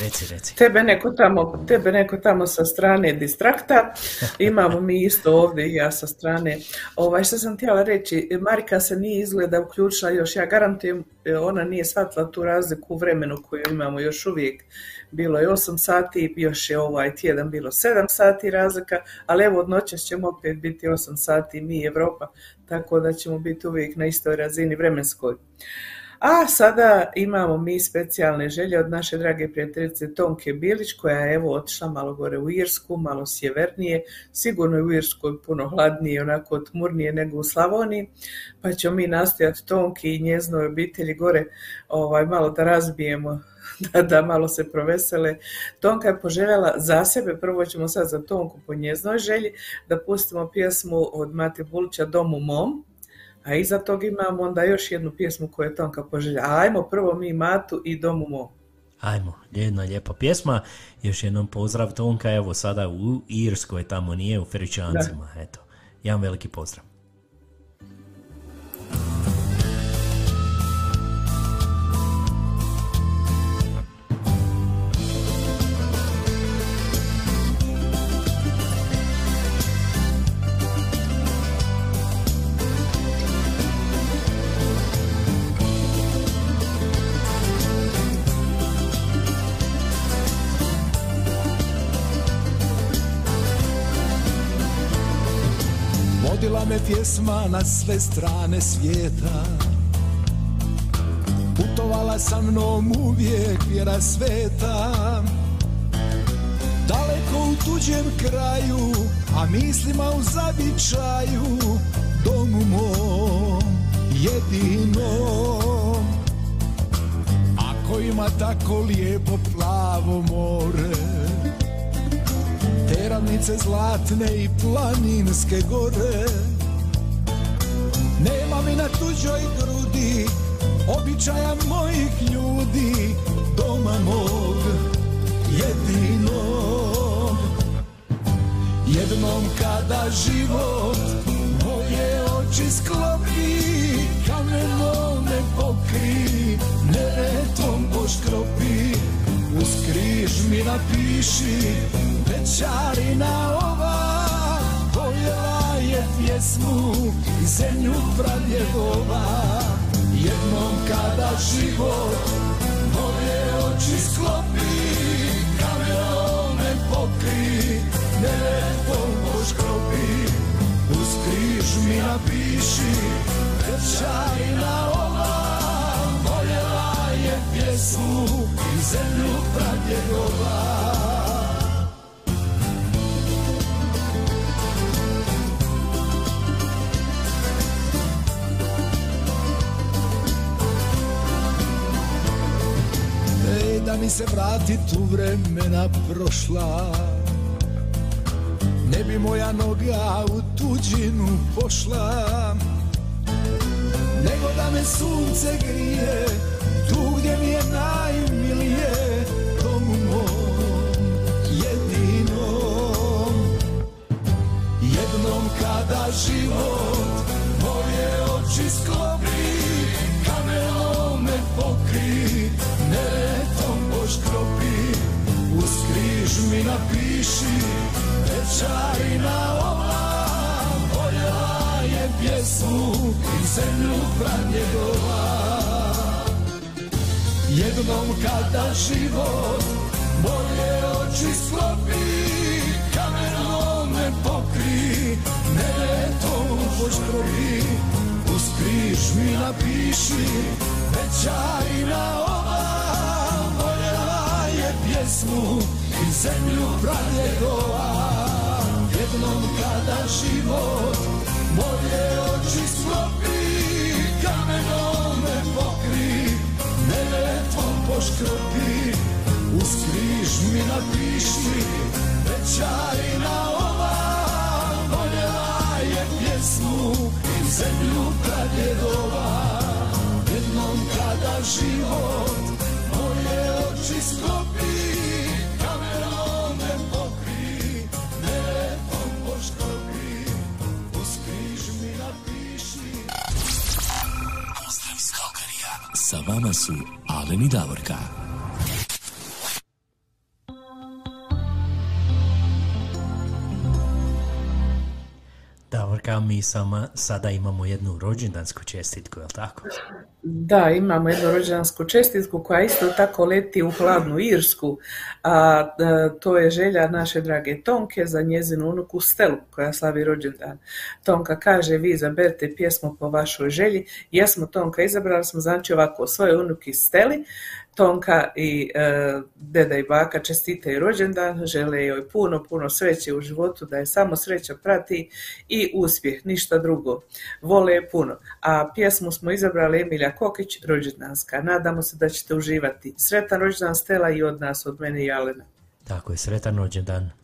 Reci, reci. tebe neko tamo, tebe neko tamo sa strane distrakta, imamo mi isto ovdje i ja sa strane. Ovaj, što sam htjela reći, Marika se nije izgleda uključila još, ja garantujem, e, ona nije shvatila tu razliku u vremenu koju imamo još uvijek. Bilo je 8 sati, još je ovaj tjedan bilo 7 sati razlika, ali evo od noćas ćemo opet biti 8 sati mi Evropa, tako da ćemo biti uvijek na istoj razini vremenskoj. A sada imamo mi specijalne želje od naše drage prijateljice Tonke Bilić koja je evo otišla malo gore u Irsku, malo sjevernije, sigurno je u Irskoj puno hladnije, onako tmurnije nego u Slavoniji, pa ćemo mi nastojati Tonki i njeznoj obitelji gore ovaj, malo da razbijemo da, da malo se provesele. Tonka je poželjela za sebe, prvo ćemo sad za Tonku po njeznoj želji, da pustimo pjesmu od Mate Bulića Dom u mom, a iza tog imamo onda još jednu pjesmu koju je Tonka poželjela. Ajmo prvo mi Matu i Dom u mom. Ajmo, jedna lijepa pjesma. Još jednom pozdrav Tonka, evo sada u Irskoj, tamo nije u Feričancima. Eto, jedan veliki pozdrav. Pjesma na sve strane svijeta. Putovala sa mnom uvijek vjera sveta. Daleko u tuđem kraju, a mislima u zavičaju. Domu mom, jedinom Ako ima tako lijepo plavo more te ravnice zlatne i planinske gore tuđoj grudi običaja mojih ljudi Doma mog jedinog. Jednom kada život moje oči sklopi Kamenom ne pokri, neretom poškropi. Uz križ mi napiši Večarina ova pjesmu I zemlju pradjedova Jednom kada život moje oči sklopi, kamerom me pokri, netom poškropi, uz križ mi napiši, večarina ova, voljela je pjesmu i zemlju pradjedova. Da mi se vrati tu vremena prošla. Ne bi moja noga u tuđinu pošla Nego da me sunce grije Tu gdje mi je najmilije Tomu mom jedinom. Jednom kada život moje oči sklopi Kamerom me pokri, mi napiši, večarina ova Voljela je pjesmu i zemlju pradjedova Jednom kada život moje oči sklopi Kamerom me pokri, netom poškropi Uz križ mi napiši, večarina ova Voljela je pjesmu i zemlju pradjedova Jednom kada život moje oči sklopi Kamenom me pokri, nevetvom poškropi Uz križ mi napiši, večarina ova. Voljela je pjesmu i zemlju pradjedova Jednom kada život moje oči sklopi vama su Alen i Davorka. Davorka, mi sama sada imamo jednu rođendansku čestitku, je tako? Da, imamo jednu rođendansku čestitku koja isto tako leti u hladnu Irsku, a e, to je želja naše drage Tonke za njezinu unuku Stelu koja slavi rođendan. Tonka kaže, vi izaberte pjesmu po vašoj želji. Jesmo Tonka izabrali smo, znači ovako, svoje unuki Steli, Tonka i e, deda i baka čestitaju rođendan, žele joj puno, puno sreće u životu, da je samo sreća prati i uspjeh, ništa drugo. Vole je puno. A pjesmu smo izabrali Emilja Kokić, rođendanska. Nadamo se da ćete uživati. Sretan rođendan Stela i od nas, od mene i Alena. Tako je, sretan rođendan.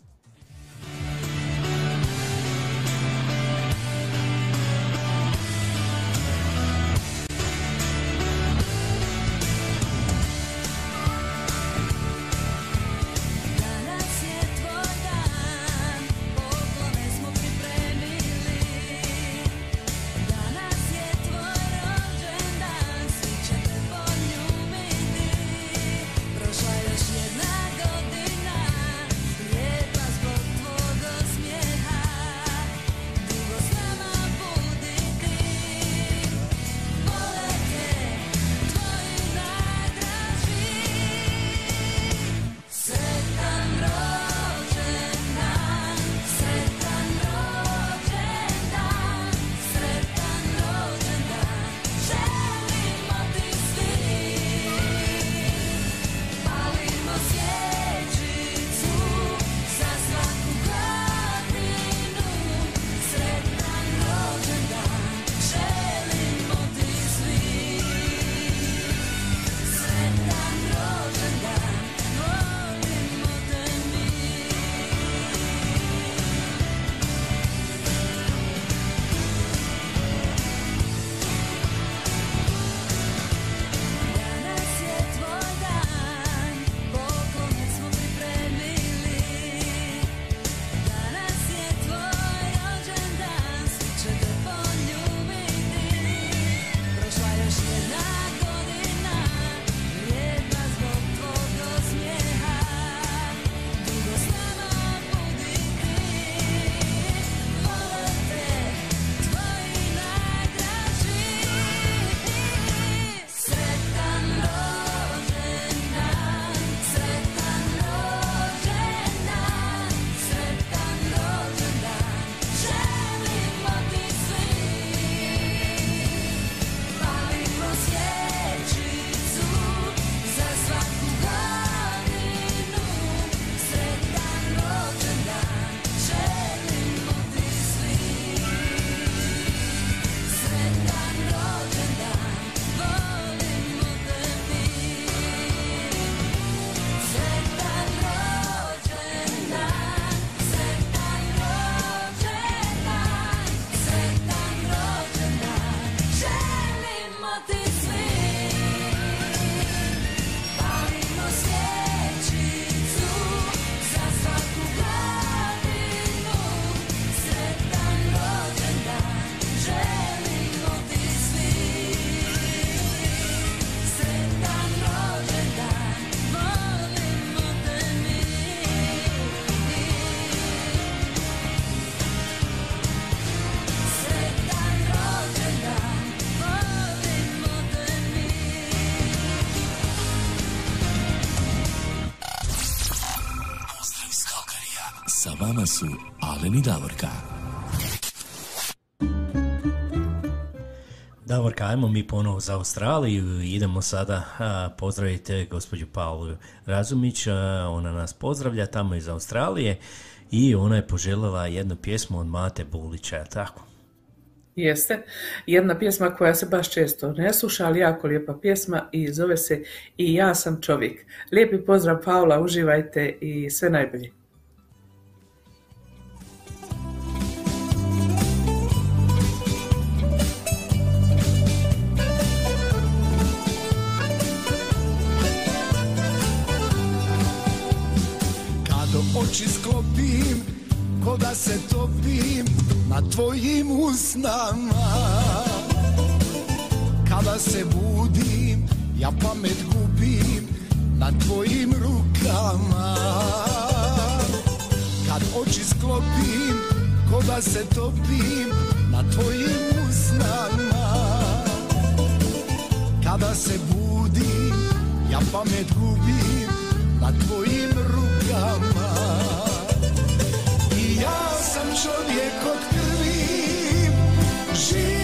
Vama su Alen i Davorka. Davorka, ajmo mi ponovo za Australiju i idemo sada pozdraviti gospođu Paulu Razumić, ona nas pozdravlja tamo iz Australije i ona je poželjela jednu pjesmu od Mate Bulića, tako? Jeste. Jedna pjesma koja se baš često ne sluša, ali jako lijepa pjesma i zove se I ja sam čovjek. Lijepi pozdrav Paula, uživajte i sve najbolje. Oči sklopim, ko da se topim na tvojim usnama. Kada se budim, ja pamet gubim na tvojim rukama. Kad oči sklopim, ko da se topim na tvojim usnama. Kada se budim, ja pamet gubim na tvojim rukama ja sam čovjek od krvi, živio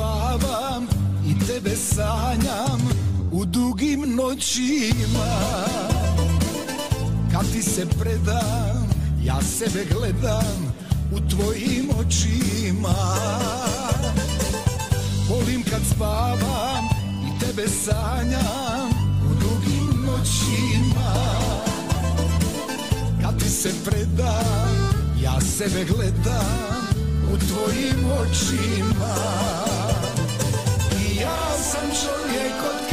spavam i tebe sanjam u dugim noćima. Kad ti se predam, ja sebe gledam u tvojim očima. Volim kad spavam i tebe sanjam u dugim noćima. Kad ti se predam, ja sebe gledam u tvojim očima I ja sam čovjek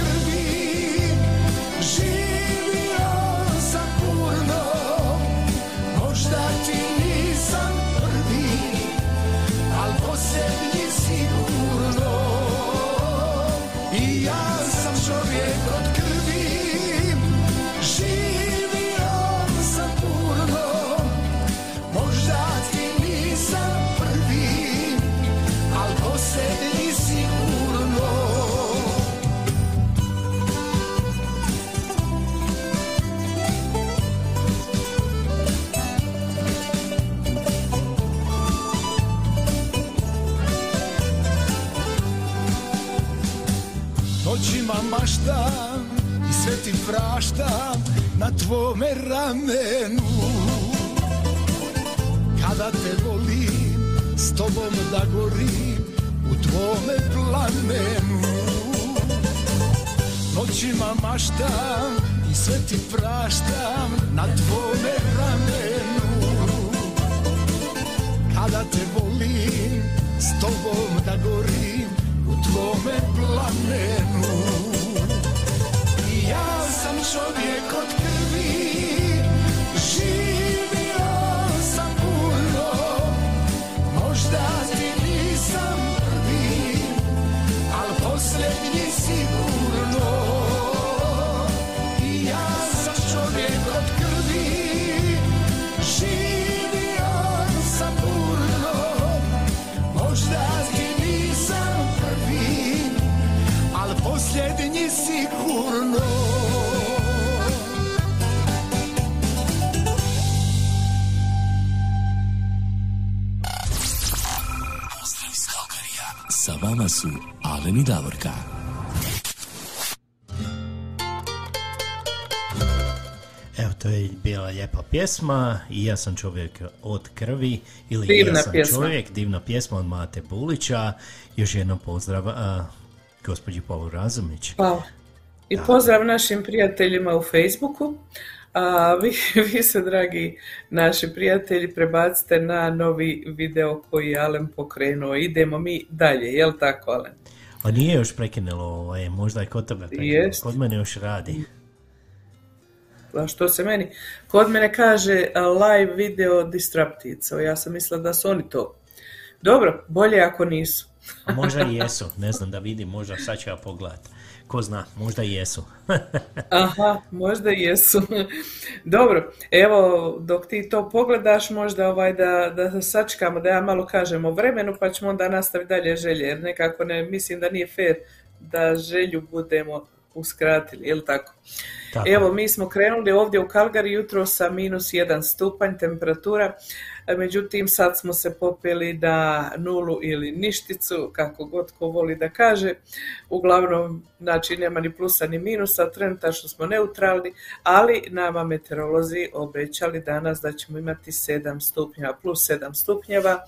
Noćima maštam i sve ti praštam na tvome ramenu kada te volim, s tobom da gorim u tvome plamenu. Noćima maštam i sve ti praštam na tvome ramenu. Kada te volim, s tobom da gorim tvome plamenu. I ja sam čovjek od krvi, živio sam puno, možda ti nisam prvi, al posljednji sigurno. Sigurno. Pozdrav iz Kalkarija. Sa vama su Alen i Davorka. Evo, to je bila lijepa pjesma i ja sam čovjek od krvi ili Divna ja sam pjesma. čovjek, divna pjesma od Mate Bulića. Još jednom pozdrav a, gospođi Paulu Razumić. Hvala. I pozdrav našim prijateljima u Facebooku. A vi, vi se, dragi naši prijatelji, prebacite na novi video koji je Alen pokrenuo. Idemo mi dalje, jel tako, Alen? A nije još prekinulo, ovaj, možda je kod tebe prekinulo, kod mene još radi. A što se meni? Kod mene kaže live video disrupted, so ja sam mislila da su oni to. Dobro, bolje ako nisu. A možda i jesu, ne znam da vidim, možda sad ću ja pogledat. Ko zna, možda i jesu. Aha, možda i jesu. Dobro, evo, dok ti to pogledaš, možda ovaj da, da sačekamo, da ja malo kažem o vremenu, pa ćemo onda nastaviti dalje želje, jer nekako ne, mislim da nije fair da želju budemo uskratili, jel tako? Tako Evo, mi smo krenuli ovdje u Kalgari jutro sa minus jedan stupanj temperatura, međutim sad smo se popeli na nulu ili ništicu, kako god ko voli da kaže. Uglavnom, znači nema ni plusa ni minusa, trenutačno smo neutralni, ali nama meteorolozi obećali danas da ćemo imati 7 stupnjeva, plus 7 stupnjeva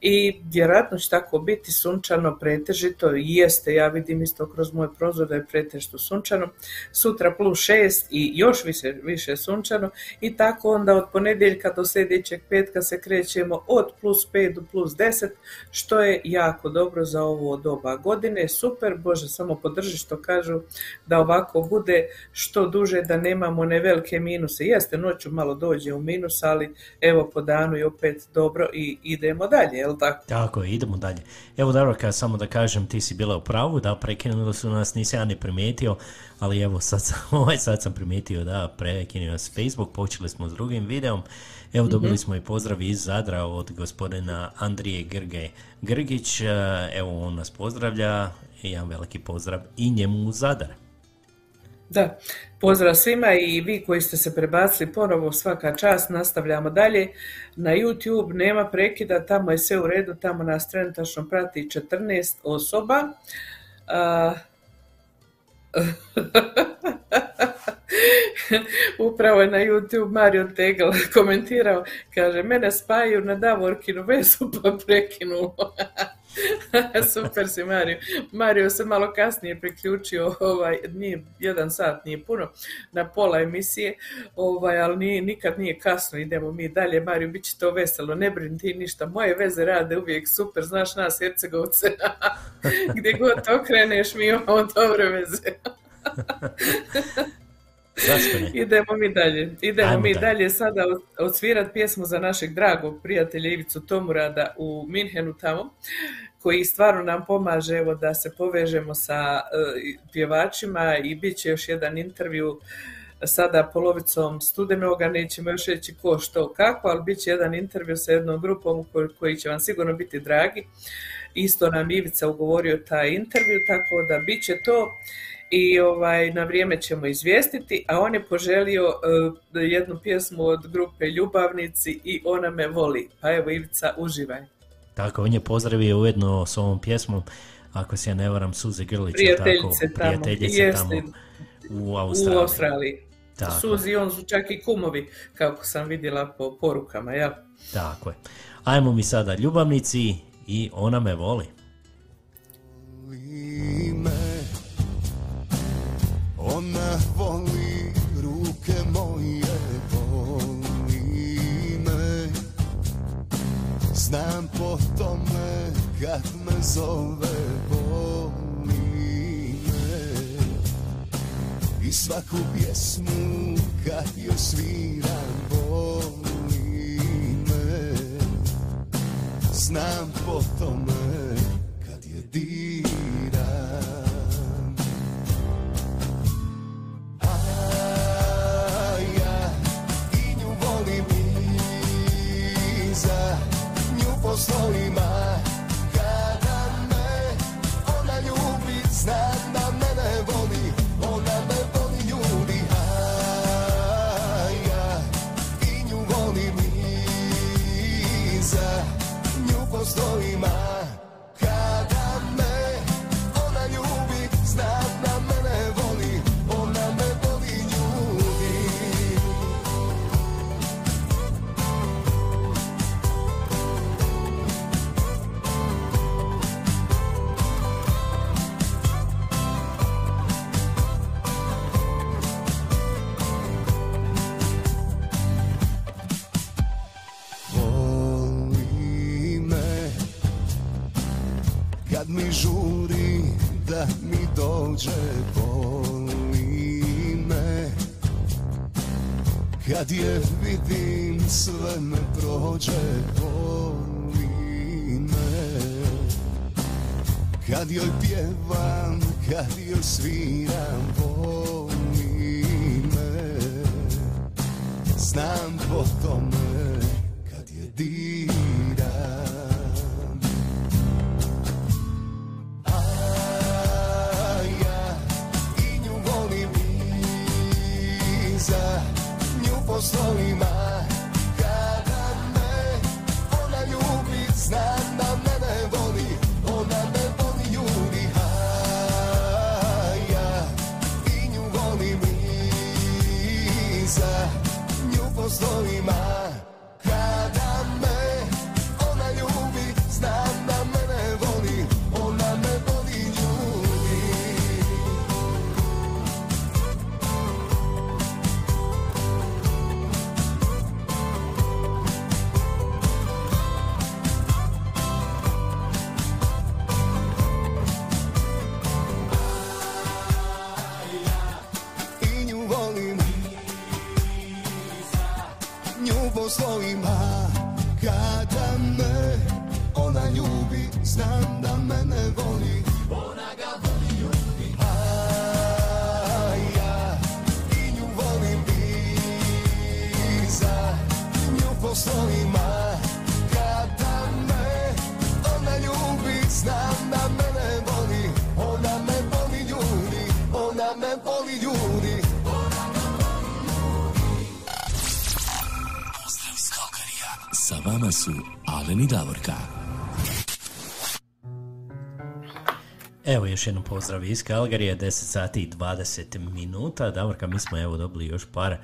i vjerojatno će tako biti sunčano pretežito i jeste, ja vidim isto kroz moj prozor da je pretežito sunčano, sutra plus 6 i još više, više sunčano. I tako onda od ponedjeljka do sljedećeg petka se krećemo od plus 5 do plus 10, što je jako dobro za ovo doba godine, super, Bože, samo podrži što kažu da ovako bude što duže da nemamo ne velike minuse, jeste, noću malo dođe u minus, ali evo po danu i opet dobro i idemo dalje, jel tako? Tako je, idemo dalje. Evo Daroka, samo da kažem, ti si bila u pravu, da prekinuli su nas, nisam ja ni primijetio, ali evo sad sam, ovaj sad sam primijetio da prekinuo nas Facebook, počeli smo s drugim videom. Evo dobili smo i pozdrav iz Zadra od gospodina Andrije Grge Grgić, e, evo on nas pozdravlja, i jedan veliki pozdrav i njemu u Zadar. Da, pozdrav svima i vi koji ste se prebacili ponovo svaka čast, nastavljamo dalje. Na YouTube nema prekida, tamo je sve u redu, tamo nas trenutačno prati 14 osoba. A, Upravo je na YouTube Mario Tegel komentirao, kaže, mene spajaju na Davorkinu vezu pa prekinulo. Super si Mario. Mario se malo kasnije priključio, ovaj, nije, jedan sat nije puno, na pola emisije, ovaj, ali nije, nikad nije kasno, idemo mi dalje. Mario, bit će to veselo, ne brini ti ništa, moje veze rade uvijek super, znaš nas Hercegovce, gdje god okreneš mi imamo dobre veze. Zašto ne? Idemo mi dalje. Idemo Ajmo mi dalje. dalje sada od- odsvirat pjesmu za našeg dragog prijatelja Ivicu Tomurada u Minhenu tamo, koji stvarno nam pomaže evo, da se povežemo sa e, pjevačima i bit će još jedan intervju sada polovicom studenoga, nećemo još reći ko što kako, ali bit će jedan intervju sa jednom grupom koji, će vam sigurno biti dragi. Isto nam Ivica ugovorio taj intervju, tako da bit će to i ovaj, na vrijeme ćemo izvijestiti, a on je poželio e, jednu pjesmu od grupe Ljubavnici i Ona me voli. Pa evo Ivica, uživaj. Tako, on je pozdravio ujedno s ovom pjesmom, ako se ja ne varam, Suze Grlić, je tako, Prijateljice tamo. prijateljice tamo u U Australiji. Australiji. Tako. Suzi on su čak i kumovi, kako sam vidjela po porukama, ja. Tako je. Ajmo mi sada ljubavnici i ona me voli. voli me Ona voli Znam po tome kad me zove Voli me I svaku pjesmu kad joj sviram Voli me Znam po tome kad je diram nju Kad je vidim sve me prođe boli me. Kad joj pjevam, kad joj sviram Jednom pozdrav iz Kalgarije, 10 sati i 20 minuta. Davorka, mi smo evo dobili još par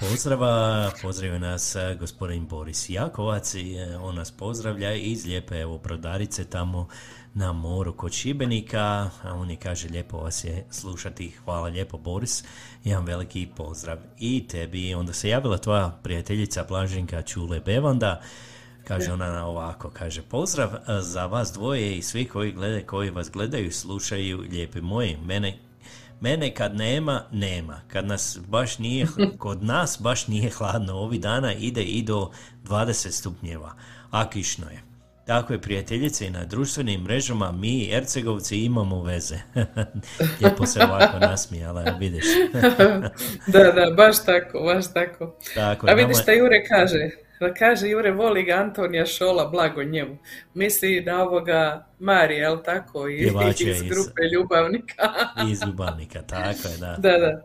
pozdrava. Pozdravio nas eh, gospodin Boris Jakovac i eh, on nas pozdravlja iz lijepe evo brodarice tamo na moru kod Šibenika. A on je kaže lijepo vas je slušati. Hvala lijepo Boris. Jedan veliki pozdrav i tebi. Onda se javila tvoja prijateljica Blaženka Čule Bevanda. Kaže ona ovako, kaže pozdrav e, za vas dvoje i svi koji glede, koji vas gledaju slušaju, lijepi moji, mene, mene kad nema, nema. Kad nas baš nije, kod nas baš nije hladno, ovih dana ide i do 20 stupnjeva, a kišno je. Tako je prijateljice i na društvenim mrežama mi Ercegovci imamo veze. Lijepo se ovako nasmijala, vidiš. Da, da, baš tako, baš tako. Tako, A vidiš nama- šta Jure kaže? Da kaže Jure voli ga Antonija Šola, blago njemu. Misli na ovoga Marija, jel tako? I, iz iz- grupe ljubavnika. iz Ljubavnika, tako je, da. da, da.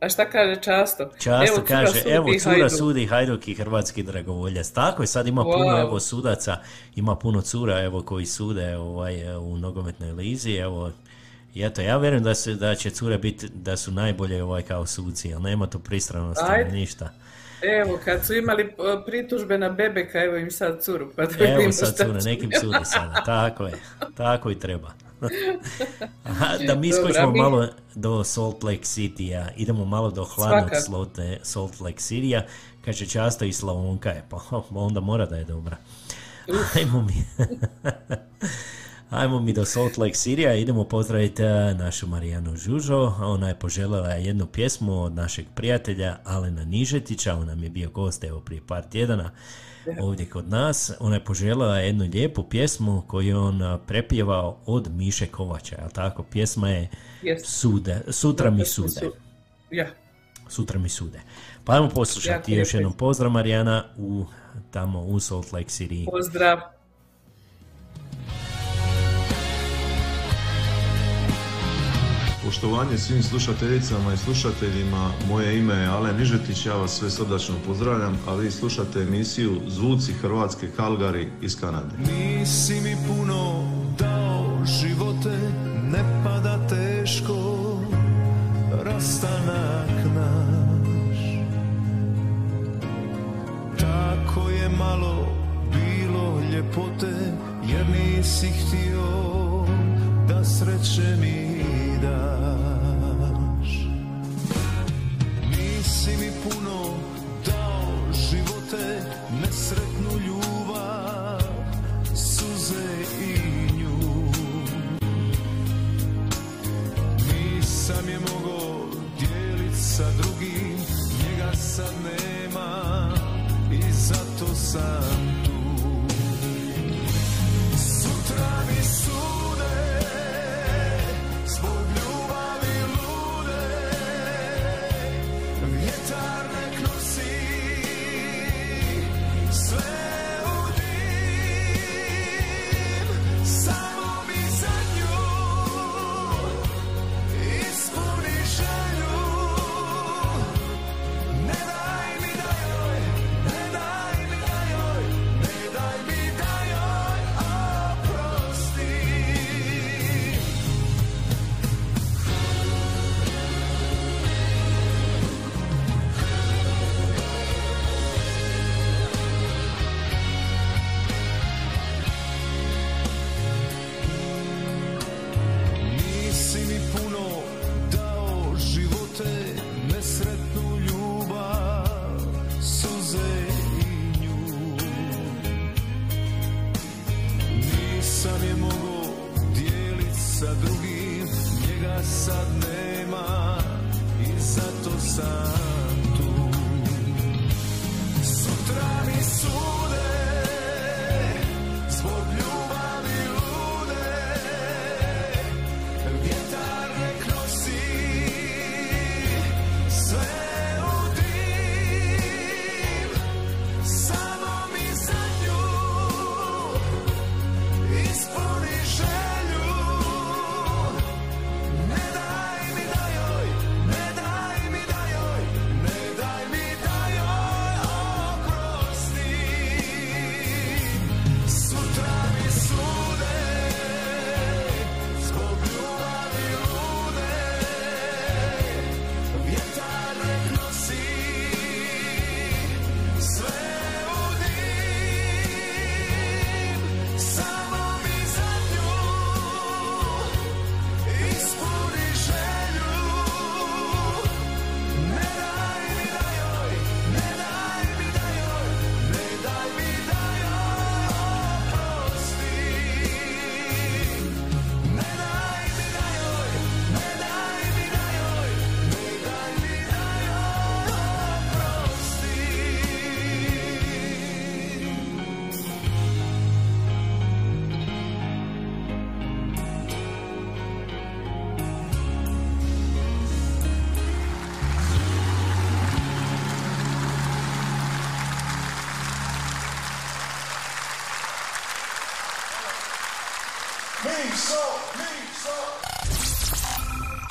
A šta kaže Často? Často Evo, cura kaže, sudi evo cura Hajduk. sudi Hajduk i hrvatski dragovoljac. Tako je, sad ima puno Wow. evo sudaca, ima puno cura evo koji sude ovaj, u nogometnoj lizi, evo i eto, ja vjerujem da, se, da će cure biti, da su najbolje ovaj kao suci, jer nema tu pristranosti ništa. Evo, kad su imali e, pritužbe na Bebeka, evo im sad curu. Pa da Evo sad cure, nekim sudi sada, tako je, tako i treba. Aha, da mi skočimo mi- malo do Salt Lake City-a, idemo malo do hladnog. Salt- Salt Lake City-a, kaže často i Slavonka je, pa onda mora da je dobra. Ajmo mi. Ajmo mi do Salt Lake City-a, idemo pozdraviti eh, našu Marijanu Žužo. Ona je poželjela jednu pjesmu od našeg prijatelja Alena Nižetića, on nam je bio gost evo prije par tjedana ovdje kod nas. Ona je poželjela jednu lijepu pjesmu koju je on eh, prepjevao od Miše Kovača, jel tako? Pjesma je sude, Sutra mi sude. Sutra mi sude. Pa ajmo poslušati još jednom pozdrav Marijana u, tamo u Salt Lake City. Pozdrav. Poštovanje svim slušateljicama i slušateljima, moje ime je Alen Nižetić, ja vas sve srdačno pozdravljam, a vi slušate emisiju Zvuci Hrvatske Kalgari iz Kanade. Nisi mi puno dao živote, ne pada teško rastanak naš. Tako je malo bilo ljepote, jer nisi htio da sreće mi daš. Nisi mi puno dao živote, nesretnu ljubav, suze i nju. Nisam je mogo dijelit sa drugim Njega sad nema I zato sam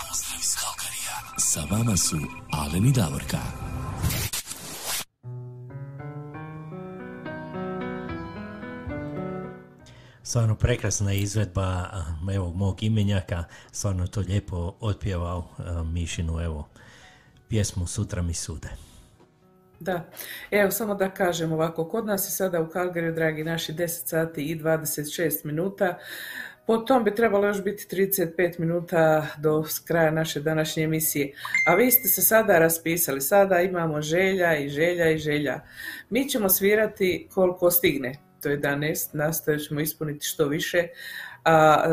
Pozdrav iz Kalkarija. Sa vama su Alen i Davorka. Stvarno prekrasna izvedba a, evo mog imenjaka, stvarno to lijepo otpjevao a, Mišinu evo pjesmu Sutra mi sude. Da, evo samo da kažem ovako, kod nas je sada u Kalgariju, dragi naši, 10 sati i 26 minuta. Po tom bi trebalo još biti 35 minuta do kraja naše današnje emisije. A vi ste se sada raspisali, sada imamo želja i želja i želja. Mi ćemo svirati koliko stigne, to je 11, nastojat ćemo ispuniti što više. A, e,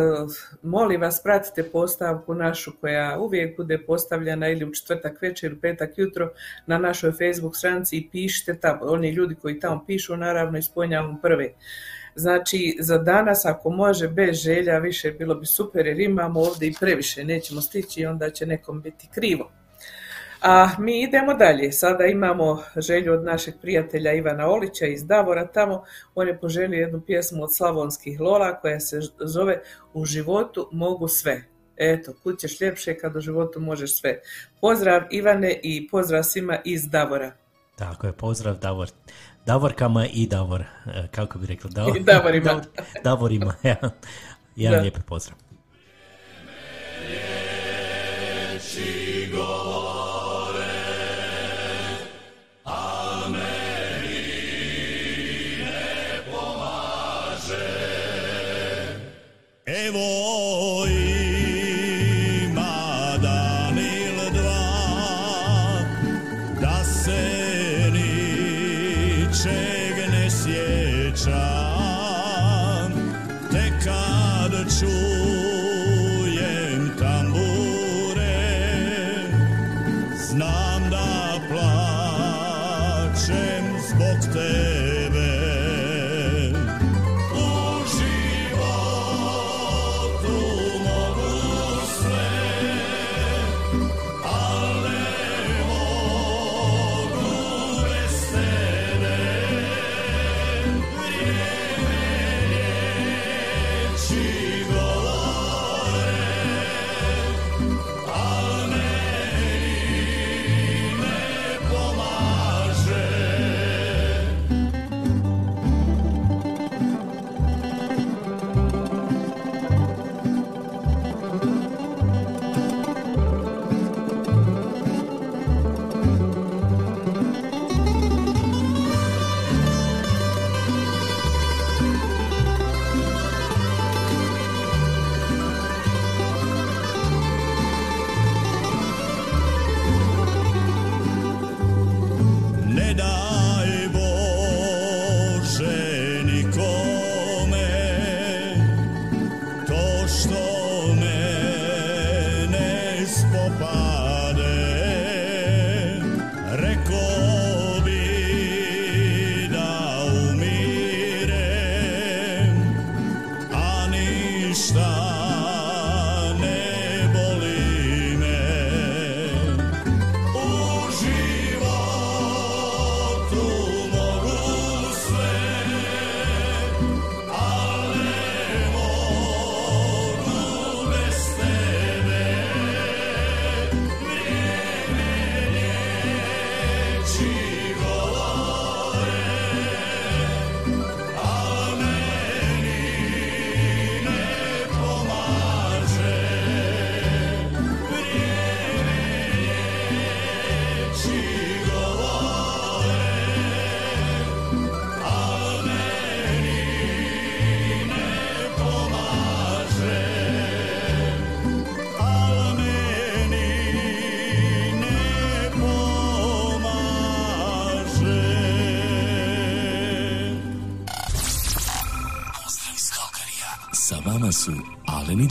molim vas, pratite postavku našu koja uvijek bude postavljena ili u četvrtak večer ili petak jutro na našoj Facebook stranici i pišite tamo. Oni ljudi koji tamo pišu, naravno ispunjavamo prve. Znači, za danas, ako može, bez želja, više bilo bi super, jer imamo ovdje i previše, nećemo stići i onda će nekom biti krivo. A mi idemo dalje. Sada imamo želju od našeg prijatelja Ivana Olića iz Davora tamo. On je poželio jednu pjesmu od Slavonskih Lola koja se zove U životu mogu sve. Eto, kud ćeš ljepše kad u životu možeš sve. Pozdrav Ivane i pozdrav svima iz Davora. Tako je, pozdrav Davor, Davorkama i Davor, e, kako bi rekla, Davor, I Davorima. Davor- Davorima, ja. Jedan Da. lijepi pozdrav.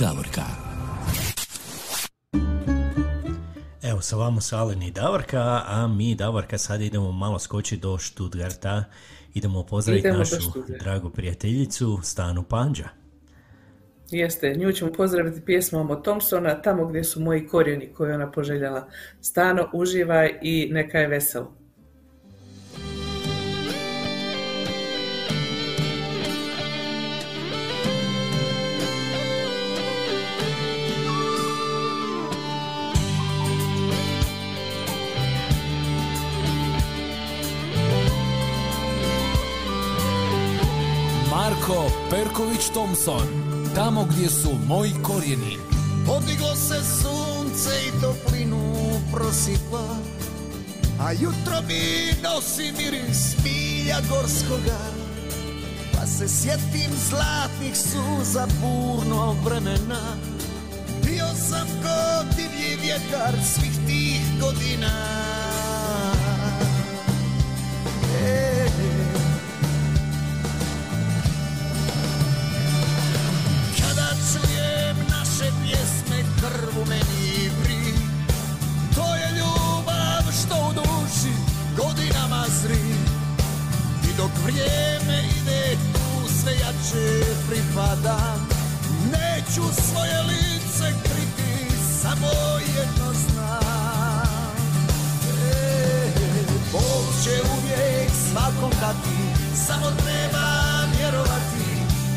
Davorka. Evo, sa vama su Alen i Davorka, a mi Davorka sad idemo malo skočiti do Štutgarta. Idemo pozdraviti Idemo našu dragu prijateljicu Stanu Panđa. Jeste, nju ćemo pozdraviti pjesmom od Thompsona, tamo gdje su moji korijeni koje je ona poželjela. Stano, uživaj i neka je veselo. Marko Perković Thompson, tamo gdje su moji korijeni. Podiglo se sunce i toplinu prosipa A jutro mi nosi miris milja gorskoga. Pa se sjetim zlatnih suza burno vremena. Bio sam ko divlji vjetar svih tih godina. E, pjesme krv u meni vri To je ljubav što u duši godinama zri. I dok vrijeme ide tu sve jače pripadam Neću svoje lice kriti, samo jedno znam. E, Bog će uvijek svakom dati, samo treba vjerovati.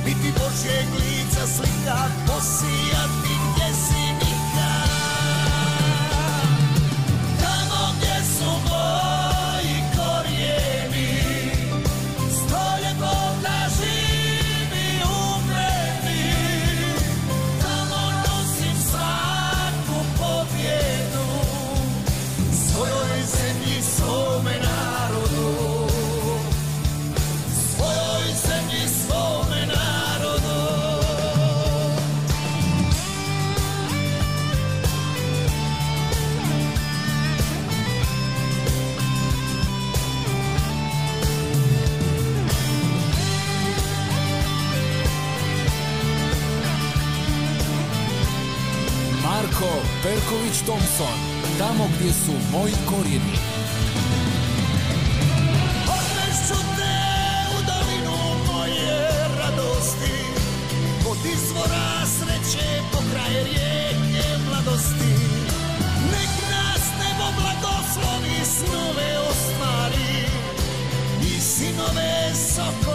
Biti Božjeg lica slika, posijati gdje si Thompson, tamo gdje su moji korijeni. Odvešću te u dolinu moje radosti, kod izvora sreće pokraj rijeke mladosti. Nek nas nebo blagoslovi snove ostvari i sinove sokolove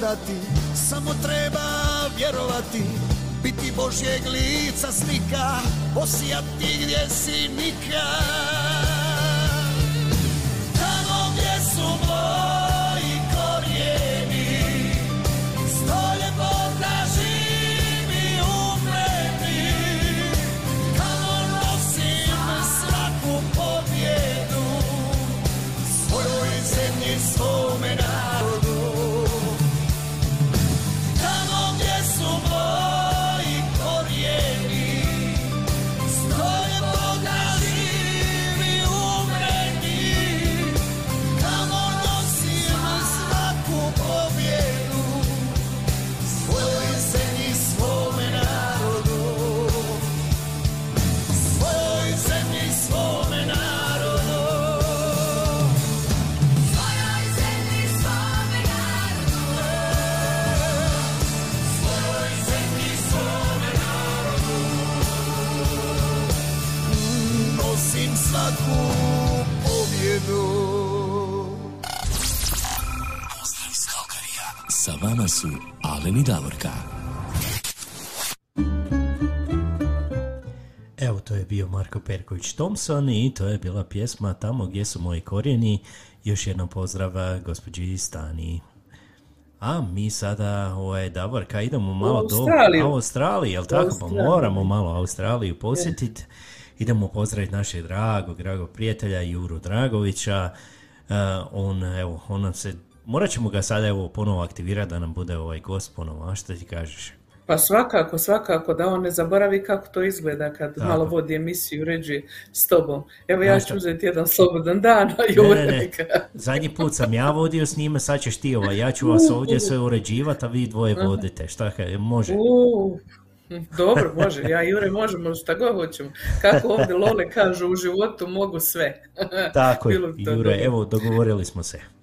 dati, samo treba vjerovati, biti Božjeg lica slika, posijati gdje si nikad. Sa vama su Alen i Davorka. Evo, to je bio Marko Perković Thompson i to je bila pjesma Tamo gdje su moji korijeni. Još jednom pozdrav gospođi Stani. A mi sada, ovaj, Davorka, idemo malo do Australiju. Australije, jel tako? Pa moramo malo Australiju posjetiti. Idemo pozdraviti našeg dragog, dragog prijatelja Juru Dragovića. E, on, evo, on nam se, morat ćemo ga sada evo ponovo aktivirati da nam bude ovaj gost ponovo. A što ti kažeš? Pa svakako, svakako, da on ne zaboravi kako to izgleda kad Tako. malo vodi emisiju i uređuje s tobom. Evo ja Znaš ću uzeti jedan slobodan dan, a Ne, Jure ne, ne. Zadnji put sam ja vodio s njime, sad ćeš ti ovaj. Ja ću vas ovdje sve uređivati, a vi dvoje vodite. Šta kaj, može? U, dobro, može, ja i Jure možemo šta god hoćemo. Kako ovdje Lole kažu, u životu mogu sve. Tako je, Jure, dobro. evo, dogovorili smo se.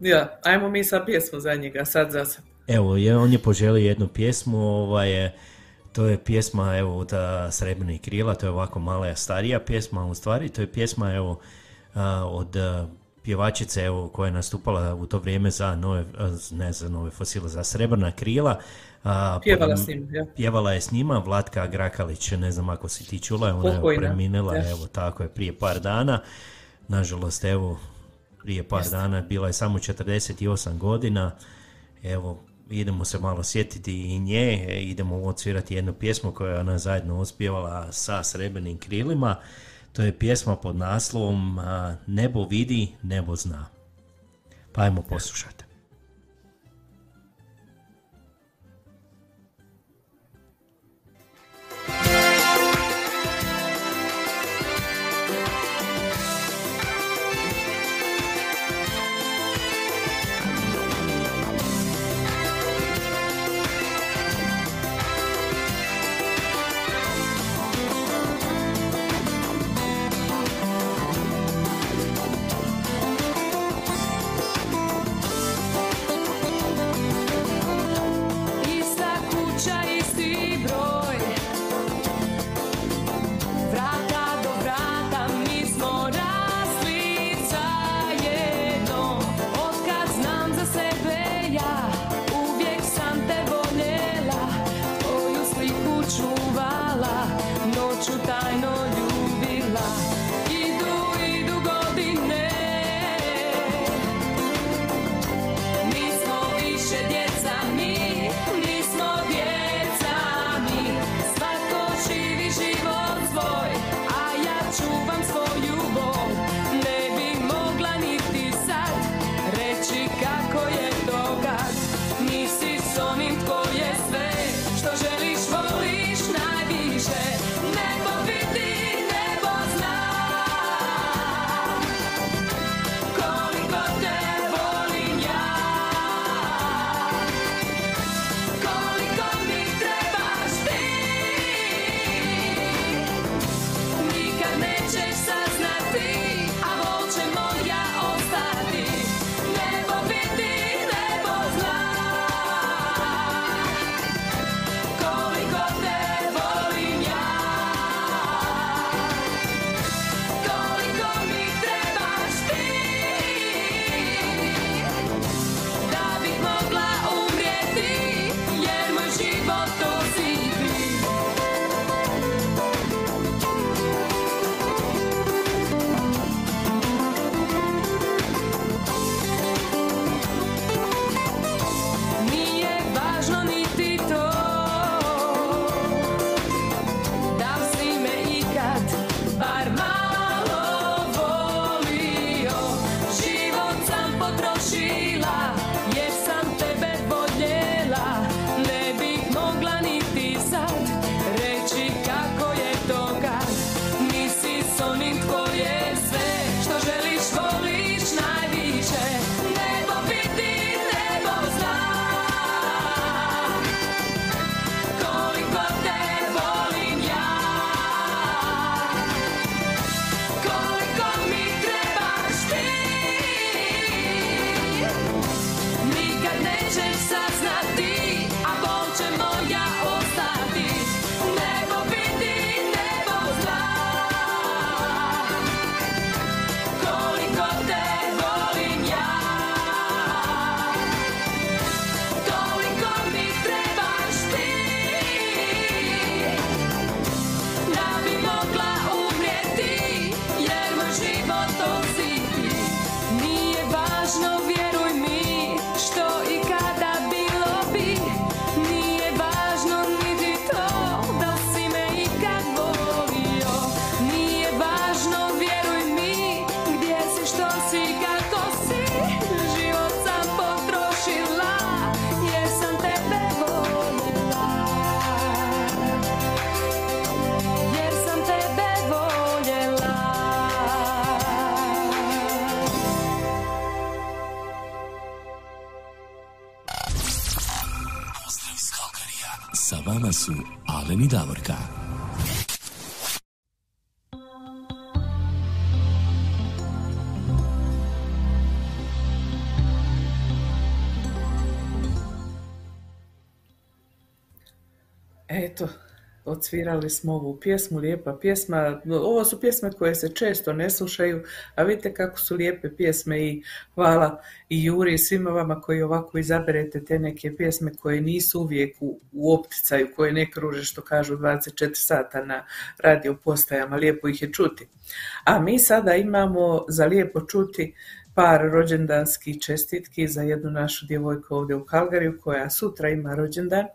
Ja, ajmo mi sad pjesmu za njega, sad za sad. Evo, je, on je poželio jednu pjesmu, ovaj, to je pjesma evo od Srebrnih krila, to je ovako mala starija pjesma, u stvari to je pjesma evo od pjevačice evo koja je nastupala u to vrijeme za nove, ne za nove fosile, za Srebrna krila. a, Pjevala pod- s njim, ja. Pjevala je s njima, Vlatka Grakalić, ne znam ako si ti čula, ona je preminila, ja. evo tako je, prije par dana. Nažalost, evo, prije par dana, bila je samo 48 godina, evo, idemo se malo sjetiti i nje, e, idemo odsvirati jednu pjesmu koju je ona zajedno ospjevala sa Srebrnim krilima, to je pjesma pod naslovom Nebo vidi, nebo zna. Pa ajmo poslušati. Odsvirali smo ovu pjesmu, lijepa pjesma. Ovo su pjesme koje se često ne slušaju, a vidite kako su lijepe pjesme i hvala i Juri i svima vama koji ovako izaberete te neke pjesme koje nisu uvijek u, u opticaju, koje ne kruže što kažu 24 sata na radio postajama, lijepo ih je čuti. A mi sada imamo za lijepo čuti par rođendanskih čestitki za jednu našu djevojku ovdje u Kalgariju koja sutra ima rođendan.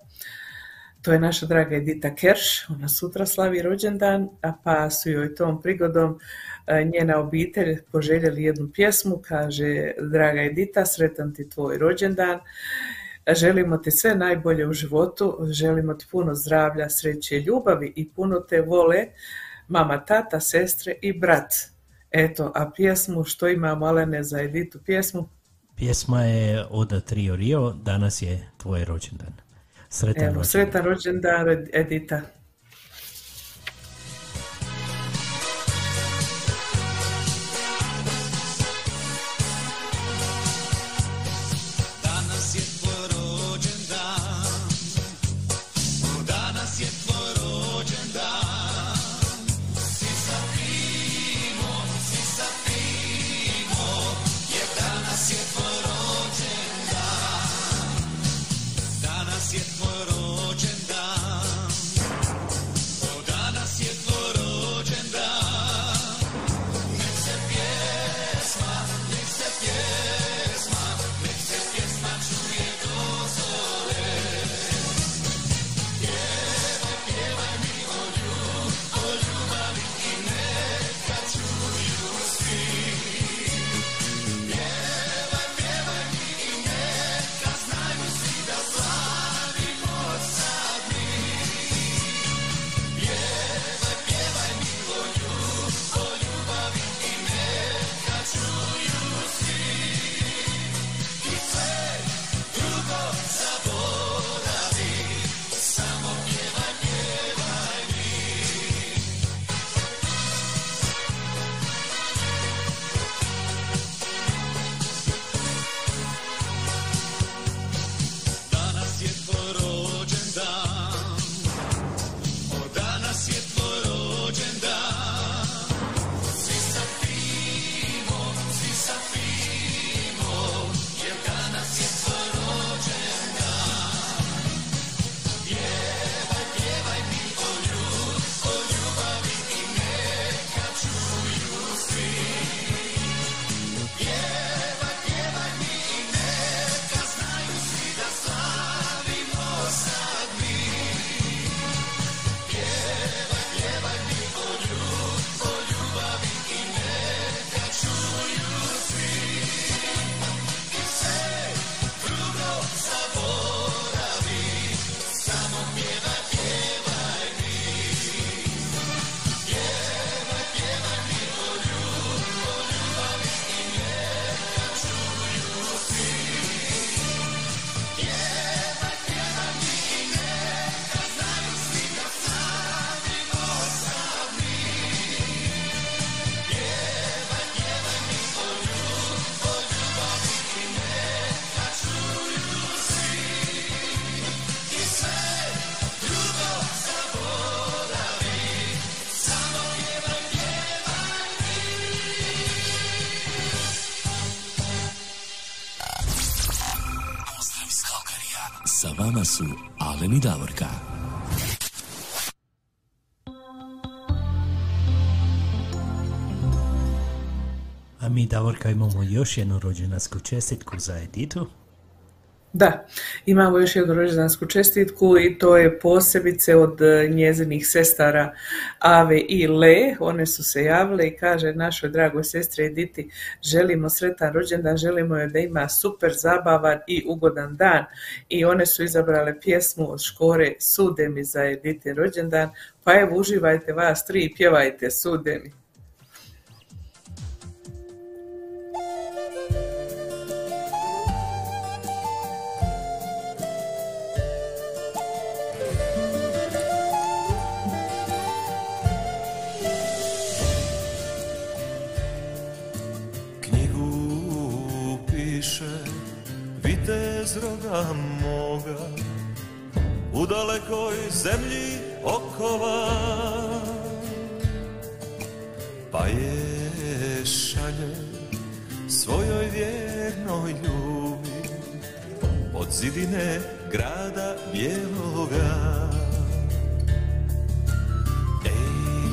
To je naša draga Edita Kerš, ona sutra slavi rođendan, a pa su joj tom prigodom e, njena obitelj poželjeli jednu pjesmu, kaže Draga Edita, sretan ti tvoj rođendan, želimo ti sve najbolje u životu, želimo ti puno zdravlja, sreće ljubavi i puno te vole mama, tata, sestre i brat. Eto, a pjesmu, što imamo Alene za Editu pjesmu? Pjesma je Oda Trio Rio, danas je tvoj rođendan. Sretan Evo, rođendan. sretan rođendan Edita. Imamo još jednu rođendansku čestitku za Editu. Da, imamo još jednu rođendansku čestitku i to je posebice od e, njezinih sestara Ave i Le. One su se javile i kaže našoj dragoj sestri Editi želimo sretan rođendan, želimo joj da ima super zabavan i ugodan dan. I one su izabrale pjesmu od Škore Sude mi za Editi rođendan. Pa evo uživajte vas tri i pjevajte Sude mi. Moga u dalekoj zemlji okova. Pa je šalje svojoj vjernoj ljubi od zidine grada bijeloga Ej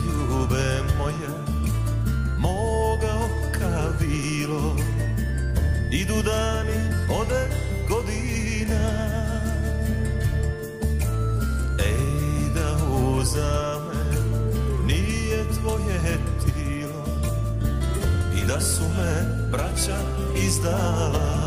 ljube moja moga oka vilo idu dani uzame nije tvoje tilo i da su me braća izdala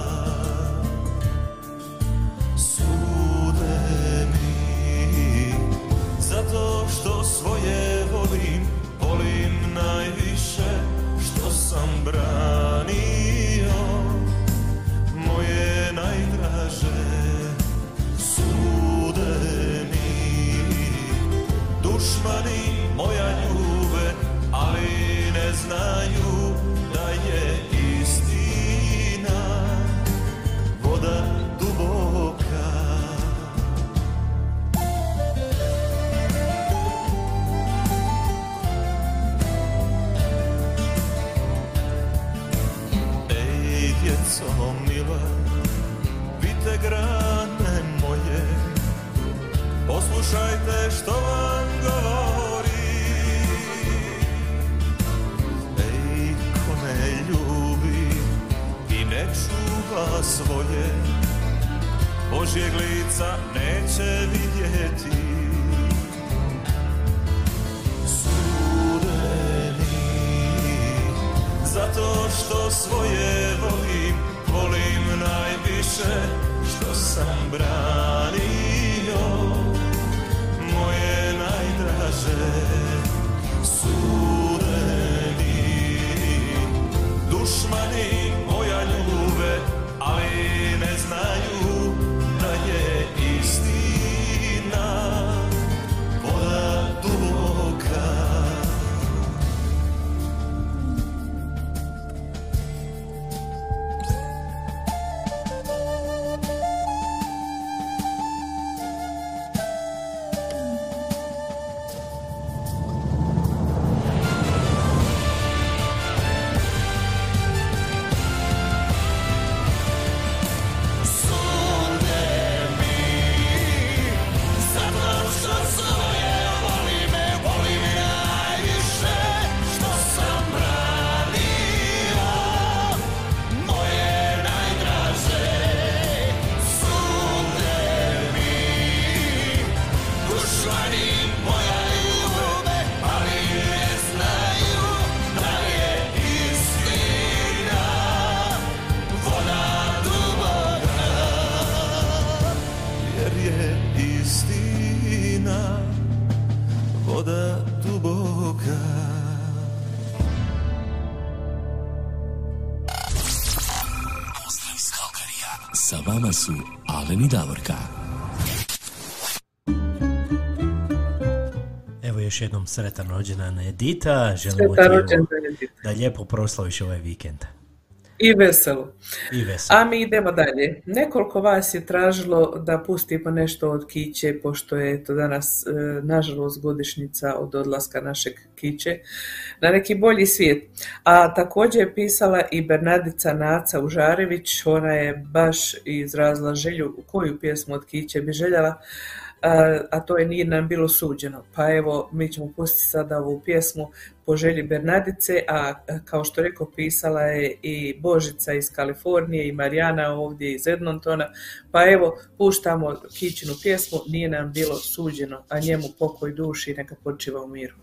svoje, Božjeg lica neće vidjeti. Sudeni, zato što svoje volim, volim najviše što sam branio. Moje najdraže. Sudeni dušmani ne jednom sretan rođendan Edita. Želimo Sretan rođendan, Edita. da lijepo proslaviš ovaj vikend. I veselo. I veselo. A mi idemo dalje. Nekoliko vas je tražilo da pustimo nešto od Kiće, pošto je to danas, e, nažalost, godišnjica od odlaska našeg Kiće na neki bolji svijet. A također je pisala i Bernardica Naca Užarević, ona je baš izrazila želju koju pjesmu od Kiće bi željela, a, to je Nije nam bilo suđeno. Pa evo, mi ćemo pustiti sada ovu pjesmu po želji Bernardice, a kao što rekao, pisala je i Božica iz Kalifornije i Marijana ovdje iz Edmontona. Pa evo, puštamo Kićinu pjesmu Nije nam bilo suđeno, a njemu pokoj duši neka počiva u miru.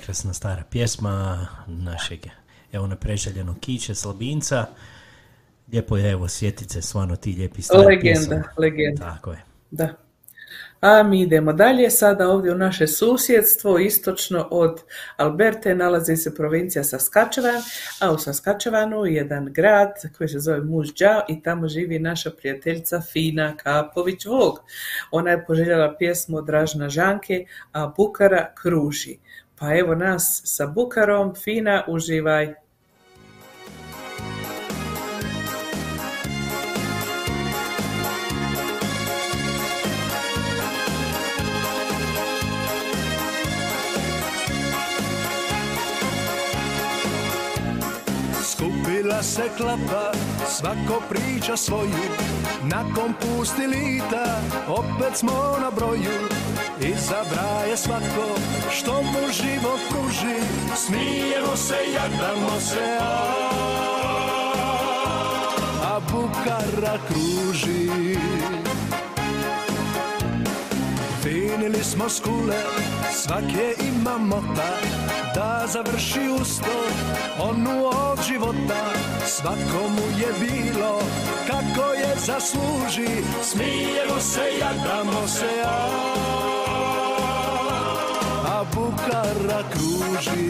Prekrasna stara pjesma našeg, evo, nepreželjenog Kiće Slabinca. Lijepo je, evo, sjetit se stvarno ti lijepi stari Legenda, pjesama. legenda. Tako je. Da. A mi idemo dalje, sada ovdje u naše susjedstvo, istočno od Alberte nalazi se provincija Saskačevan, a u Saskačevanu jedan grad koji se zove Mužđao i tamo živi naša prijateljica Fina Kapović-Vog. Ona je poželjela pjesmu Dražna Žanke, a Bukara kruži. Pa evo nas sa Bukarom, Fina, uživaj. Skupila se klapa, svako priča svoju Nakon pusti lita, opet smo na broju. Izabraje svatko što mu život pruži Smijemo se, jadamo se, a, a bukara kruži. Finili smo skule, svak je ima mota Da završi usto, onu od života Svakomu je bilo, kako je zasluži. Smijemo se, jadamo se, a, a bukara kruži.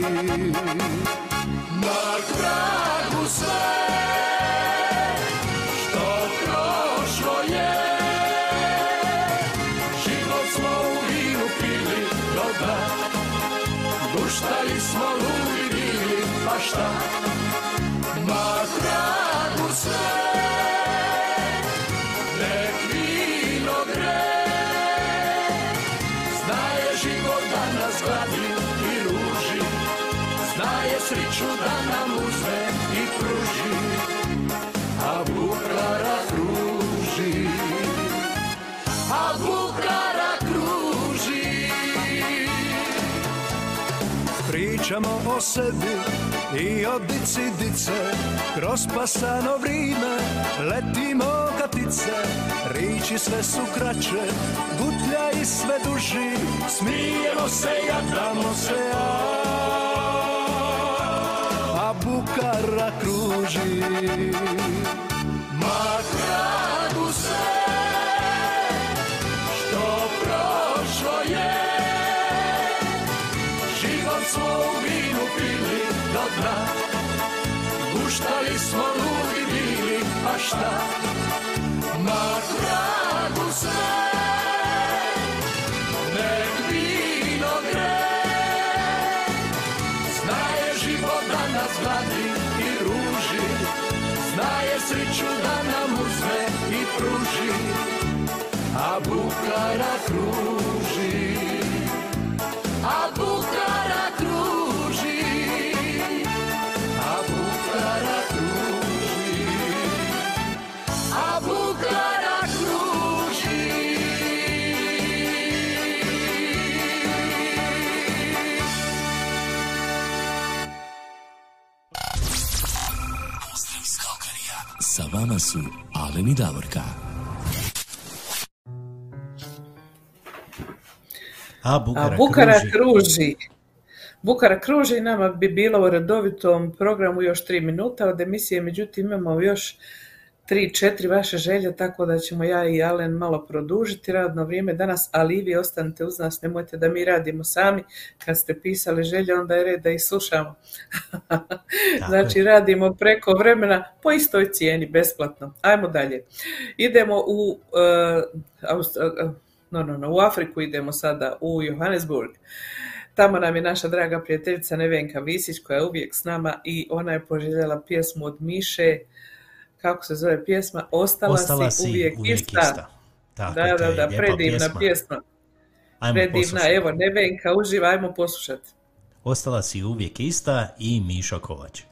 Na tragu sve svašta Na tragu sve Nek vino gre. Znaje život da nas i ruži. Znaje sriću da nam uzme i pruži. A buklara ruži, A buklara ruži, Pričamo o sebi i o dici dice Kroz pasano vrijeme letimo katice. Riči sve su kraće, gutlja i sve duži. Smijemo se, jadamo se, a, a bukara kruži. Ma smo ludi bili, a šta? Ma tragu se Nek vino gre Znaje život da nas gladi i ruži. Znaje sriću da nam uzme i pruži. A bukara kruži vama su Alen i Davorka. A A Bukara, Bukara kruži. kruži. Bukara kruži i nama bi bilo u redovitom programu još tri minuta od emisije, međutim imamo još tri, četiri vaše želje, tako da ćemo ja i Alen malo produžiti radno vrijeme danas, ali i vi ostanite uz nas, nemojte da mi radimo sami. Kad ste pisali želje, onda je red da ih slušamo. znači, radimo preko vremena po istoj cijeni, besplatno. Ajmo dalje. Idemo u, uh, Aust- uh, no, no, no, u Afriku idemo sada, u Johannesburg. Tamo nam je naša draga prijateljica Nevenka Visić koja je uvijek s nama i ona je poželjela pjesmu od Miše, kako se zove pjesma, Ostala, Ostala si, si uvijek, uvijek ista. ista. Tako, da, da, da, predivna pjesma. pjesma. Ajmo predivna, poslušati. evo Nevenka, uživa, ajmo poslušati. Ostala si uvijek ista i Mišo Kovač.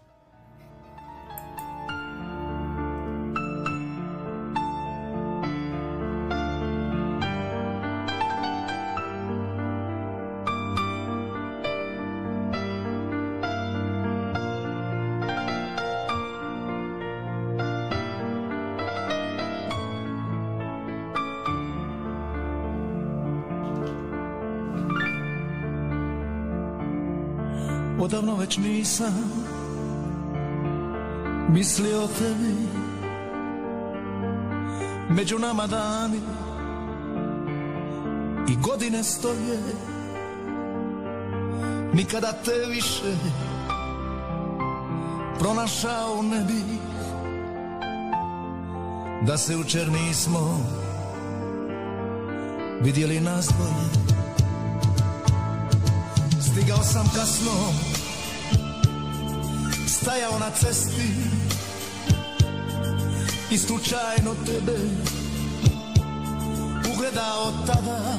Odavno već nisam mislio o tebi. Među nama dani i godine stoje. Nikada te više pronašao ne bi. Da se učer nismo vidjeli nas dvoje Stigao sam kasno Stajao na cesti I slučajno tebe Ugledao tada.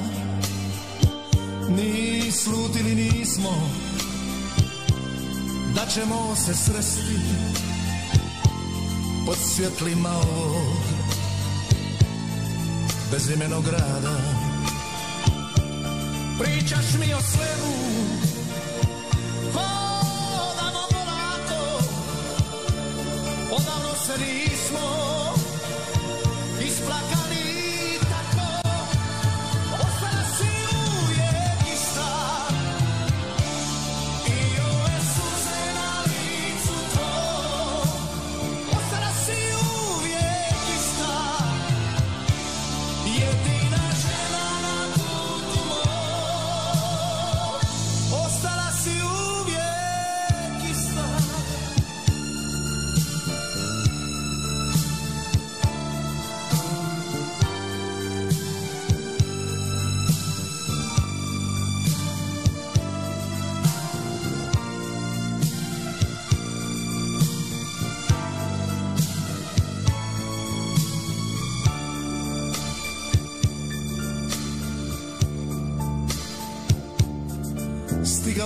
Ni slutili nismo Da ćemo se sresti Pod svjetlima ovog Bezimenog grada. Pričaš mi o svemu Se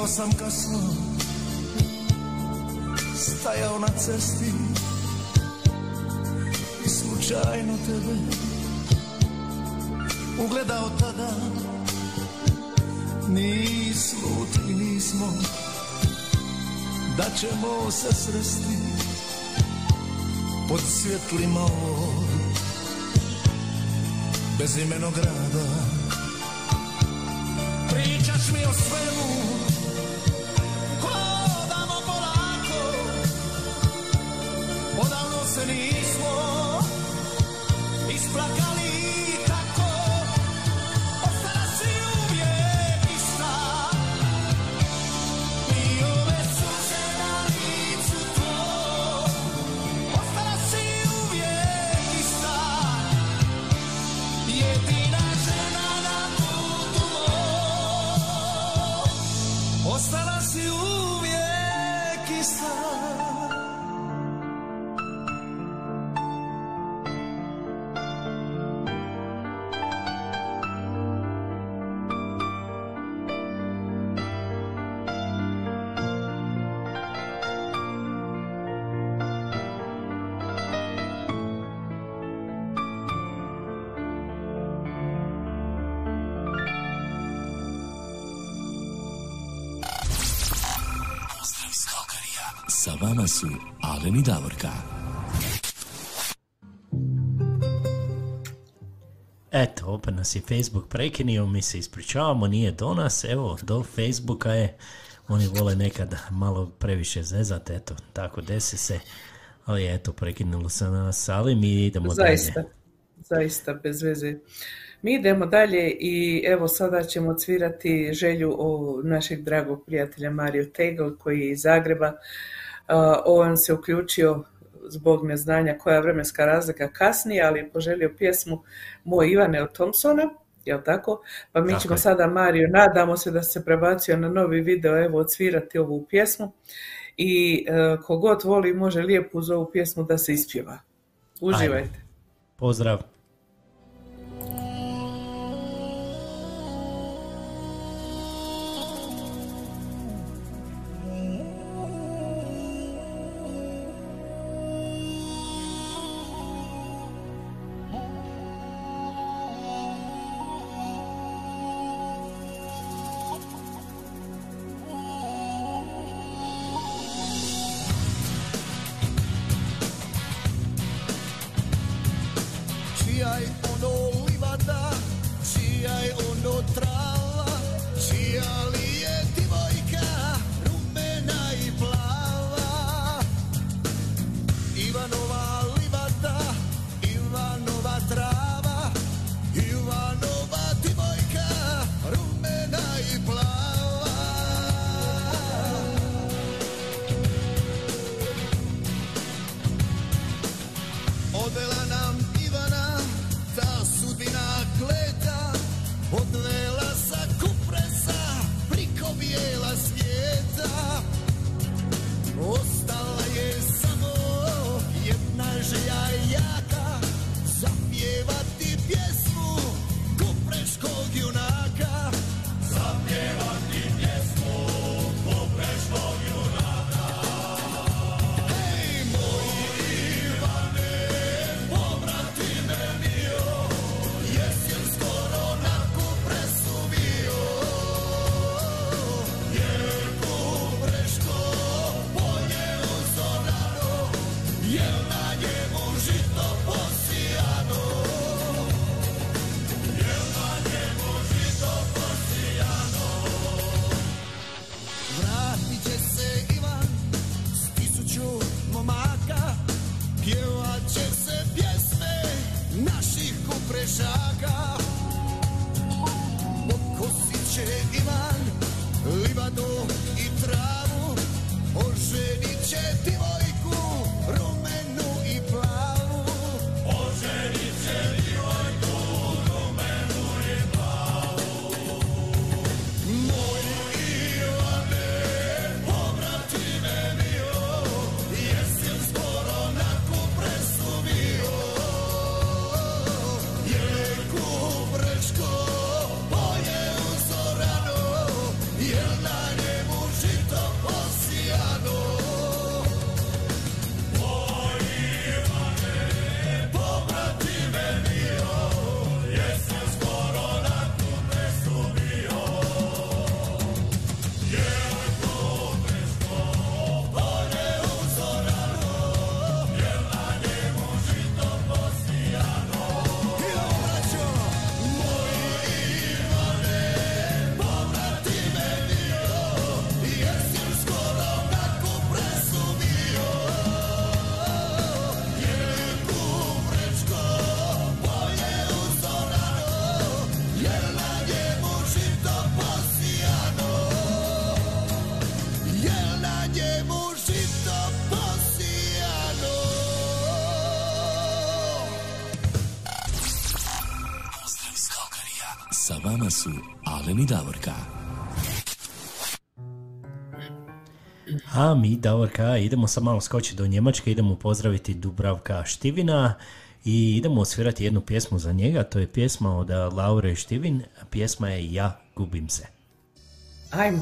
Stigao sam kasno Stajao na cesti I slučajno tebe Ugledao tada Ni sluti nismo da ćemo se sresti pod svjetlima ovog bezimenog grada. Je Facebook prekinio, mi se ispričavamo, nije do nas, evo, do Facebooka je, oni vole nekad malo previše zezat, eto, tako desi se, ali eto, prekinulo se nas, ali mi idemo Zaista, dalje. zaista, bez veze. Mi idemo dalje i evo sada ćemo cvirati želju o našeg dragog prijatelja Mario Tegel koji je iz Zagreba. A, On se uključio zbog neznanja koja je vremenska razlika kasnije, ali je poželio pjesmu Moj Ivane od Thompsona, jel tako? Pa mi Tako ćemo je. sada Mario, nadamo se da se prebacio na novi video, evo odsvirati ovu pjesmu i e, kogod voli može lijepo uz ovu pjesmu da se ispjeva. Uživajte. Pozdrav. Davorka, idemo sad malo skočiti do Njemačke, idemo pozdraviti Dubravka Štivina i idemo osvirati jednu pjesmu za njega, to je pjesma od Laure Štivin, pjesma je Ja gubim se. Ajmo.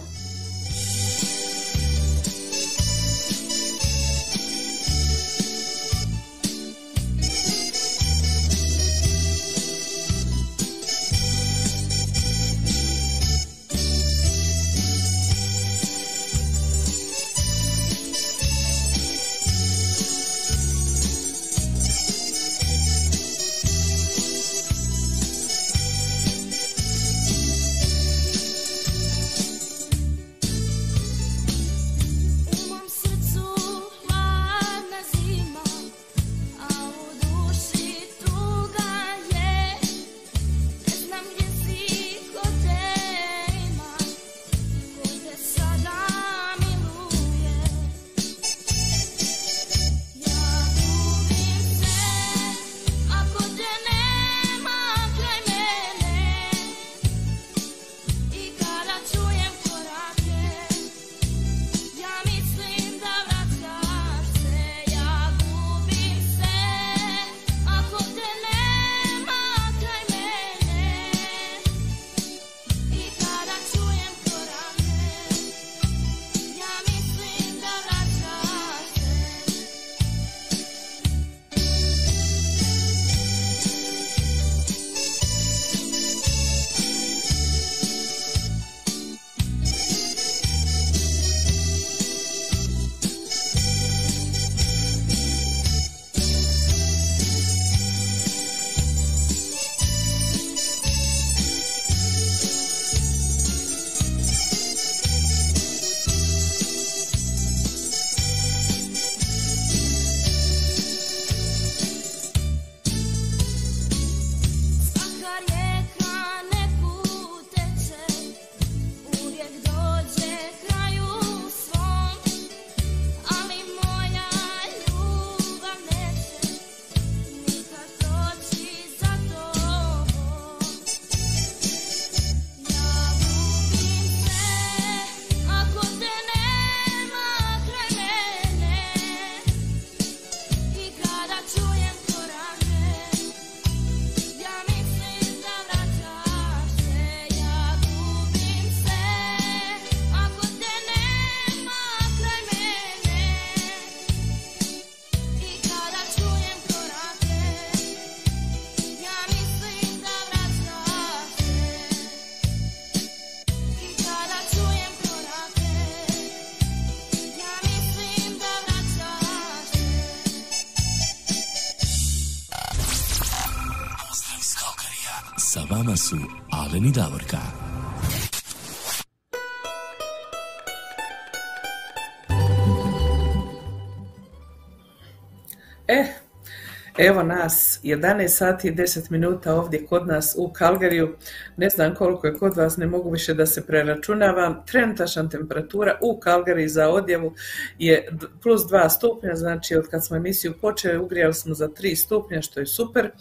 Evo nas, 11 sati i 10 minuta ovdje kod nas u Kalgariju. Ne znam koliko je kod vas, ne mogu više da se preračunavam. Trenutačna temperatura u Kalgariji za odjevu je plus 2 stupnja, znači od kad smo emisiju počeli ugrijali smo za 3 stupnja, što je super.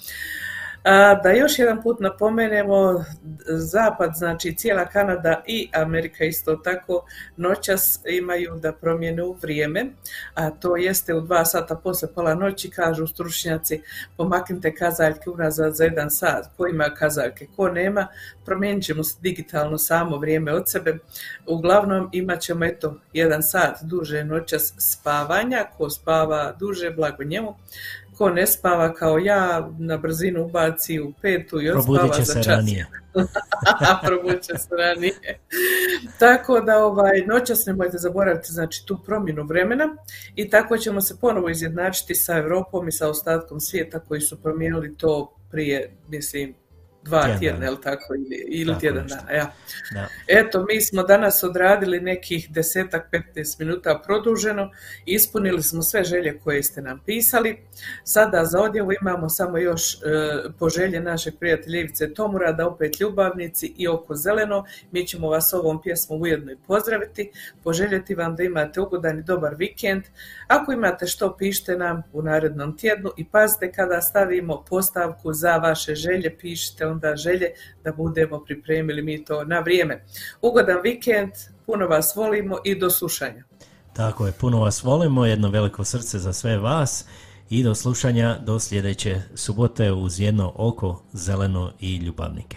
Da još jedan put napomenemo, zapad, znači cijela Kanada i Amerika isto tako noćas imaju da promijenu vrijeme, a to jeste u dva sata posle pola noći, kažu stručnjaci, pomaknite kazaljke unazad za jedan sat, ko ima kazaljke, ko nema, promijenit ćemo digitalno samo vrijeme od sebe. Uglavnom imat ćemo eto jedan sat duže noćas spavanja, ko spava duže, blago njemu, ko ne spava kao ja, na brzinu ubaci u petu i odspava će za se čas. ranije. Probudit će se ranije. Tako da ovaj, noćas nemojte zaboraviti znači, tu promjenu vremena i tako ćemo se ponovo izjednačiti sa Europom i sa ostatkom svijeta koji su promijenili to prije, mislim, dva tjedna, jel tako, ili, ili Tako tjedan dana, ja. Da. Eto, mi smo danas odradili nekih desetak, 15 minuta produženo, ispunili smo sve želje koje ste nam pisali. Sada za odjevu imamo samo još e, poželje Ivice Tomura da opet ljubavnici i oko zeleno. Mi ćemo vas ovom pjesmom ujedno i pozdraviti, poželjeti vam da imate ugodan i dobar vikend. Ako imate što, pišite nam u narednom tjednu i pazite kada stavimo postavku za vaše želje, pišite onda želje da budemo pripremili mi to na vrijeme. Ugodan vikend, puno vas volimo i do slušanja. Tako je, puno vas volimo, jedno veliko srce za sve vas i do slušanja do sljedeće subote uz jedno oko, zeleno i ljubavnike.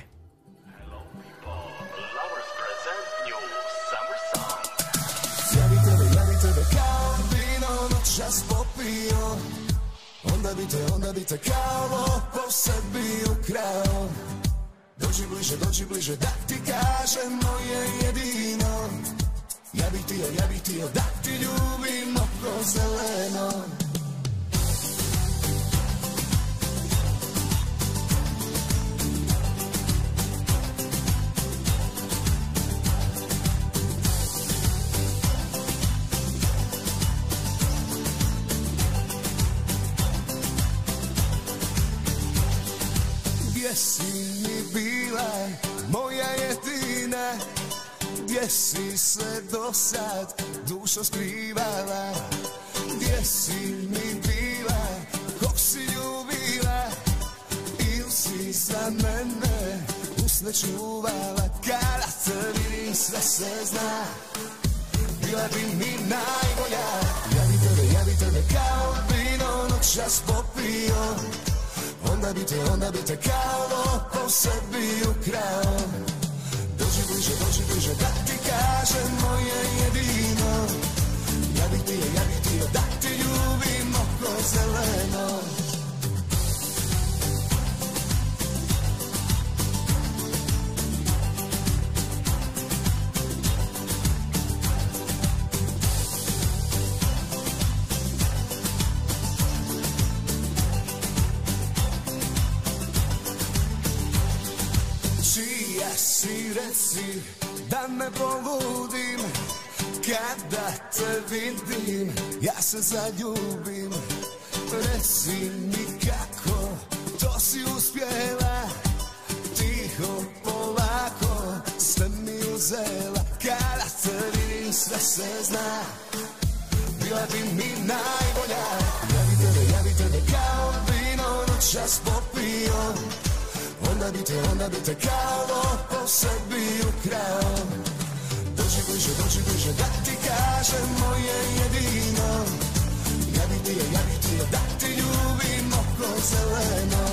Onda bi te, onda bi te kao lopov sebi ukrao Dođi bliže, dođi bliže da ti kažem moje jedino. Ja bih htio, ja bih htio da ti ljubim oko zeleno. Gdje si Gdje si se do sad dušo skrivala? Gdje si mi bila, kog si ljubila? Il si za mene usne čuvala? Kada te vidim sve se zna. Bila bi mi najbolja. Ja bi tebe, ja bi tebe kao vino noćas popio. Onda bi te, onda bi te kao lopov sebi ukrao bliže, dođi bliže da ti kažem moje jedino. Ja bih htio, ja bih htio da ti ljubim oko zeleno Si reci da me poludim Kada te vidim ja se zaljubim. Reci mi kako to si uspjela. Tiho, polako, sve mi uzela. Kada te vidim sve se zna. Bila bi mi najbolja. Ja bi tebe, ja bi tebe kao vino noćas popio Onda bi te, onda bi te kao lopov sebi ukrao Dođi bliže, dođi bliže da ti kažem moje jedino. Ja bih htio, ja bih htio da ti ljubim oko zeleno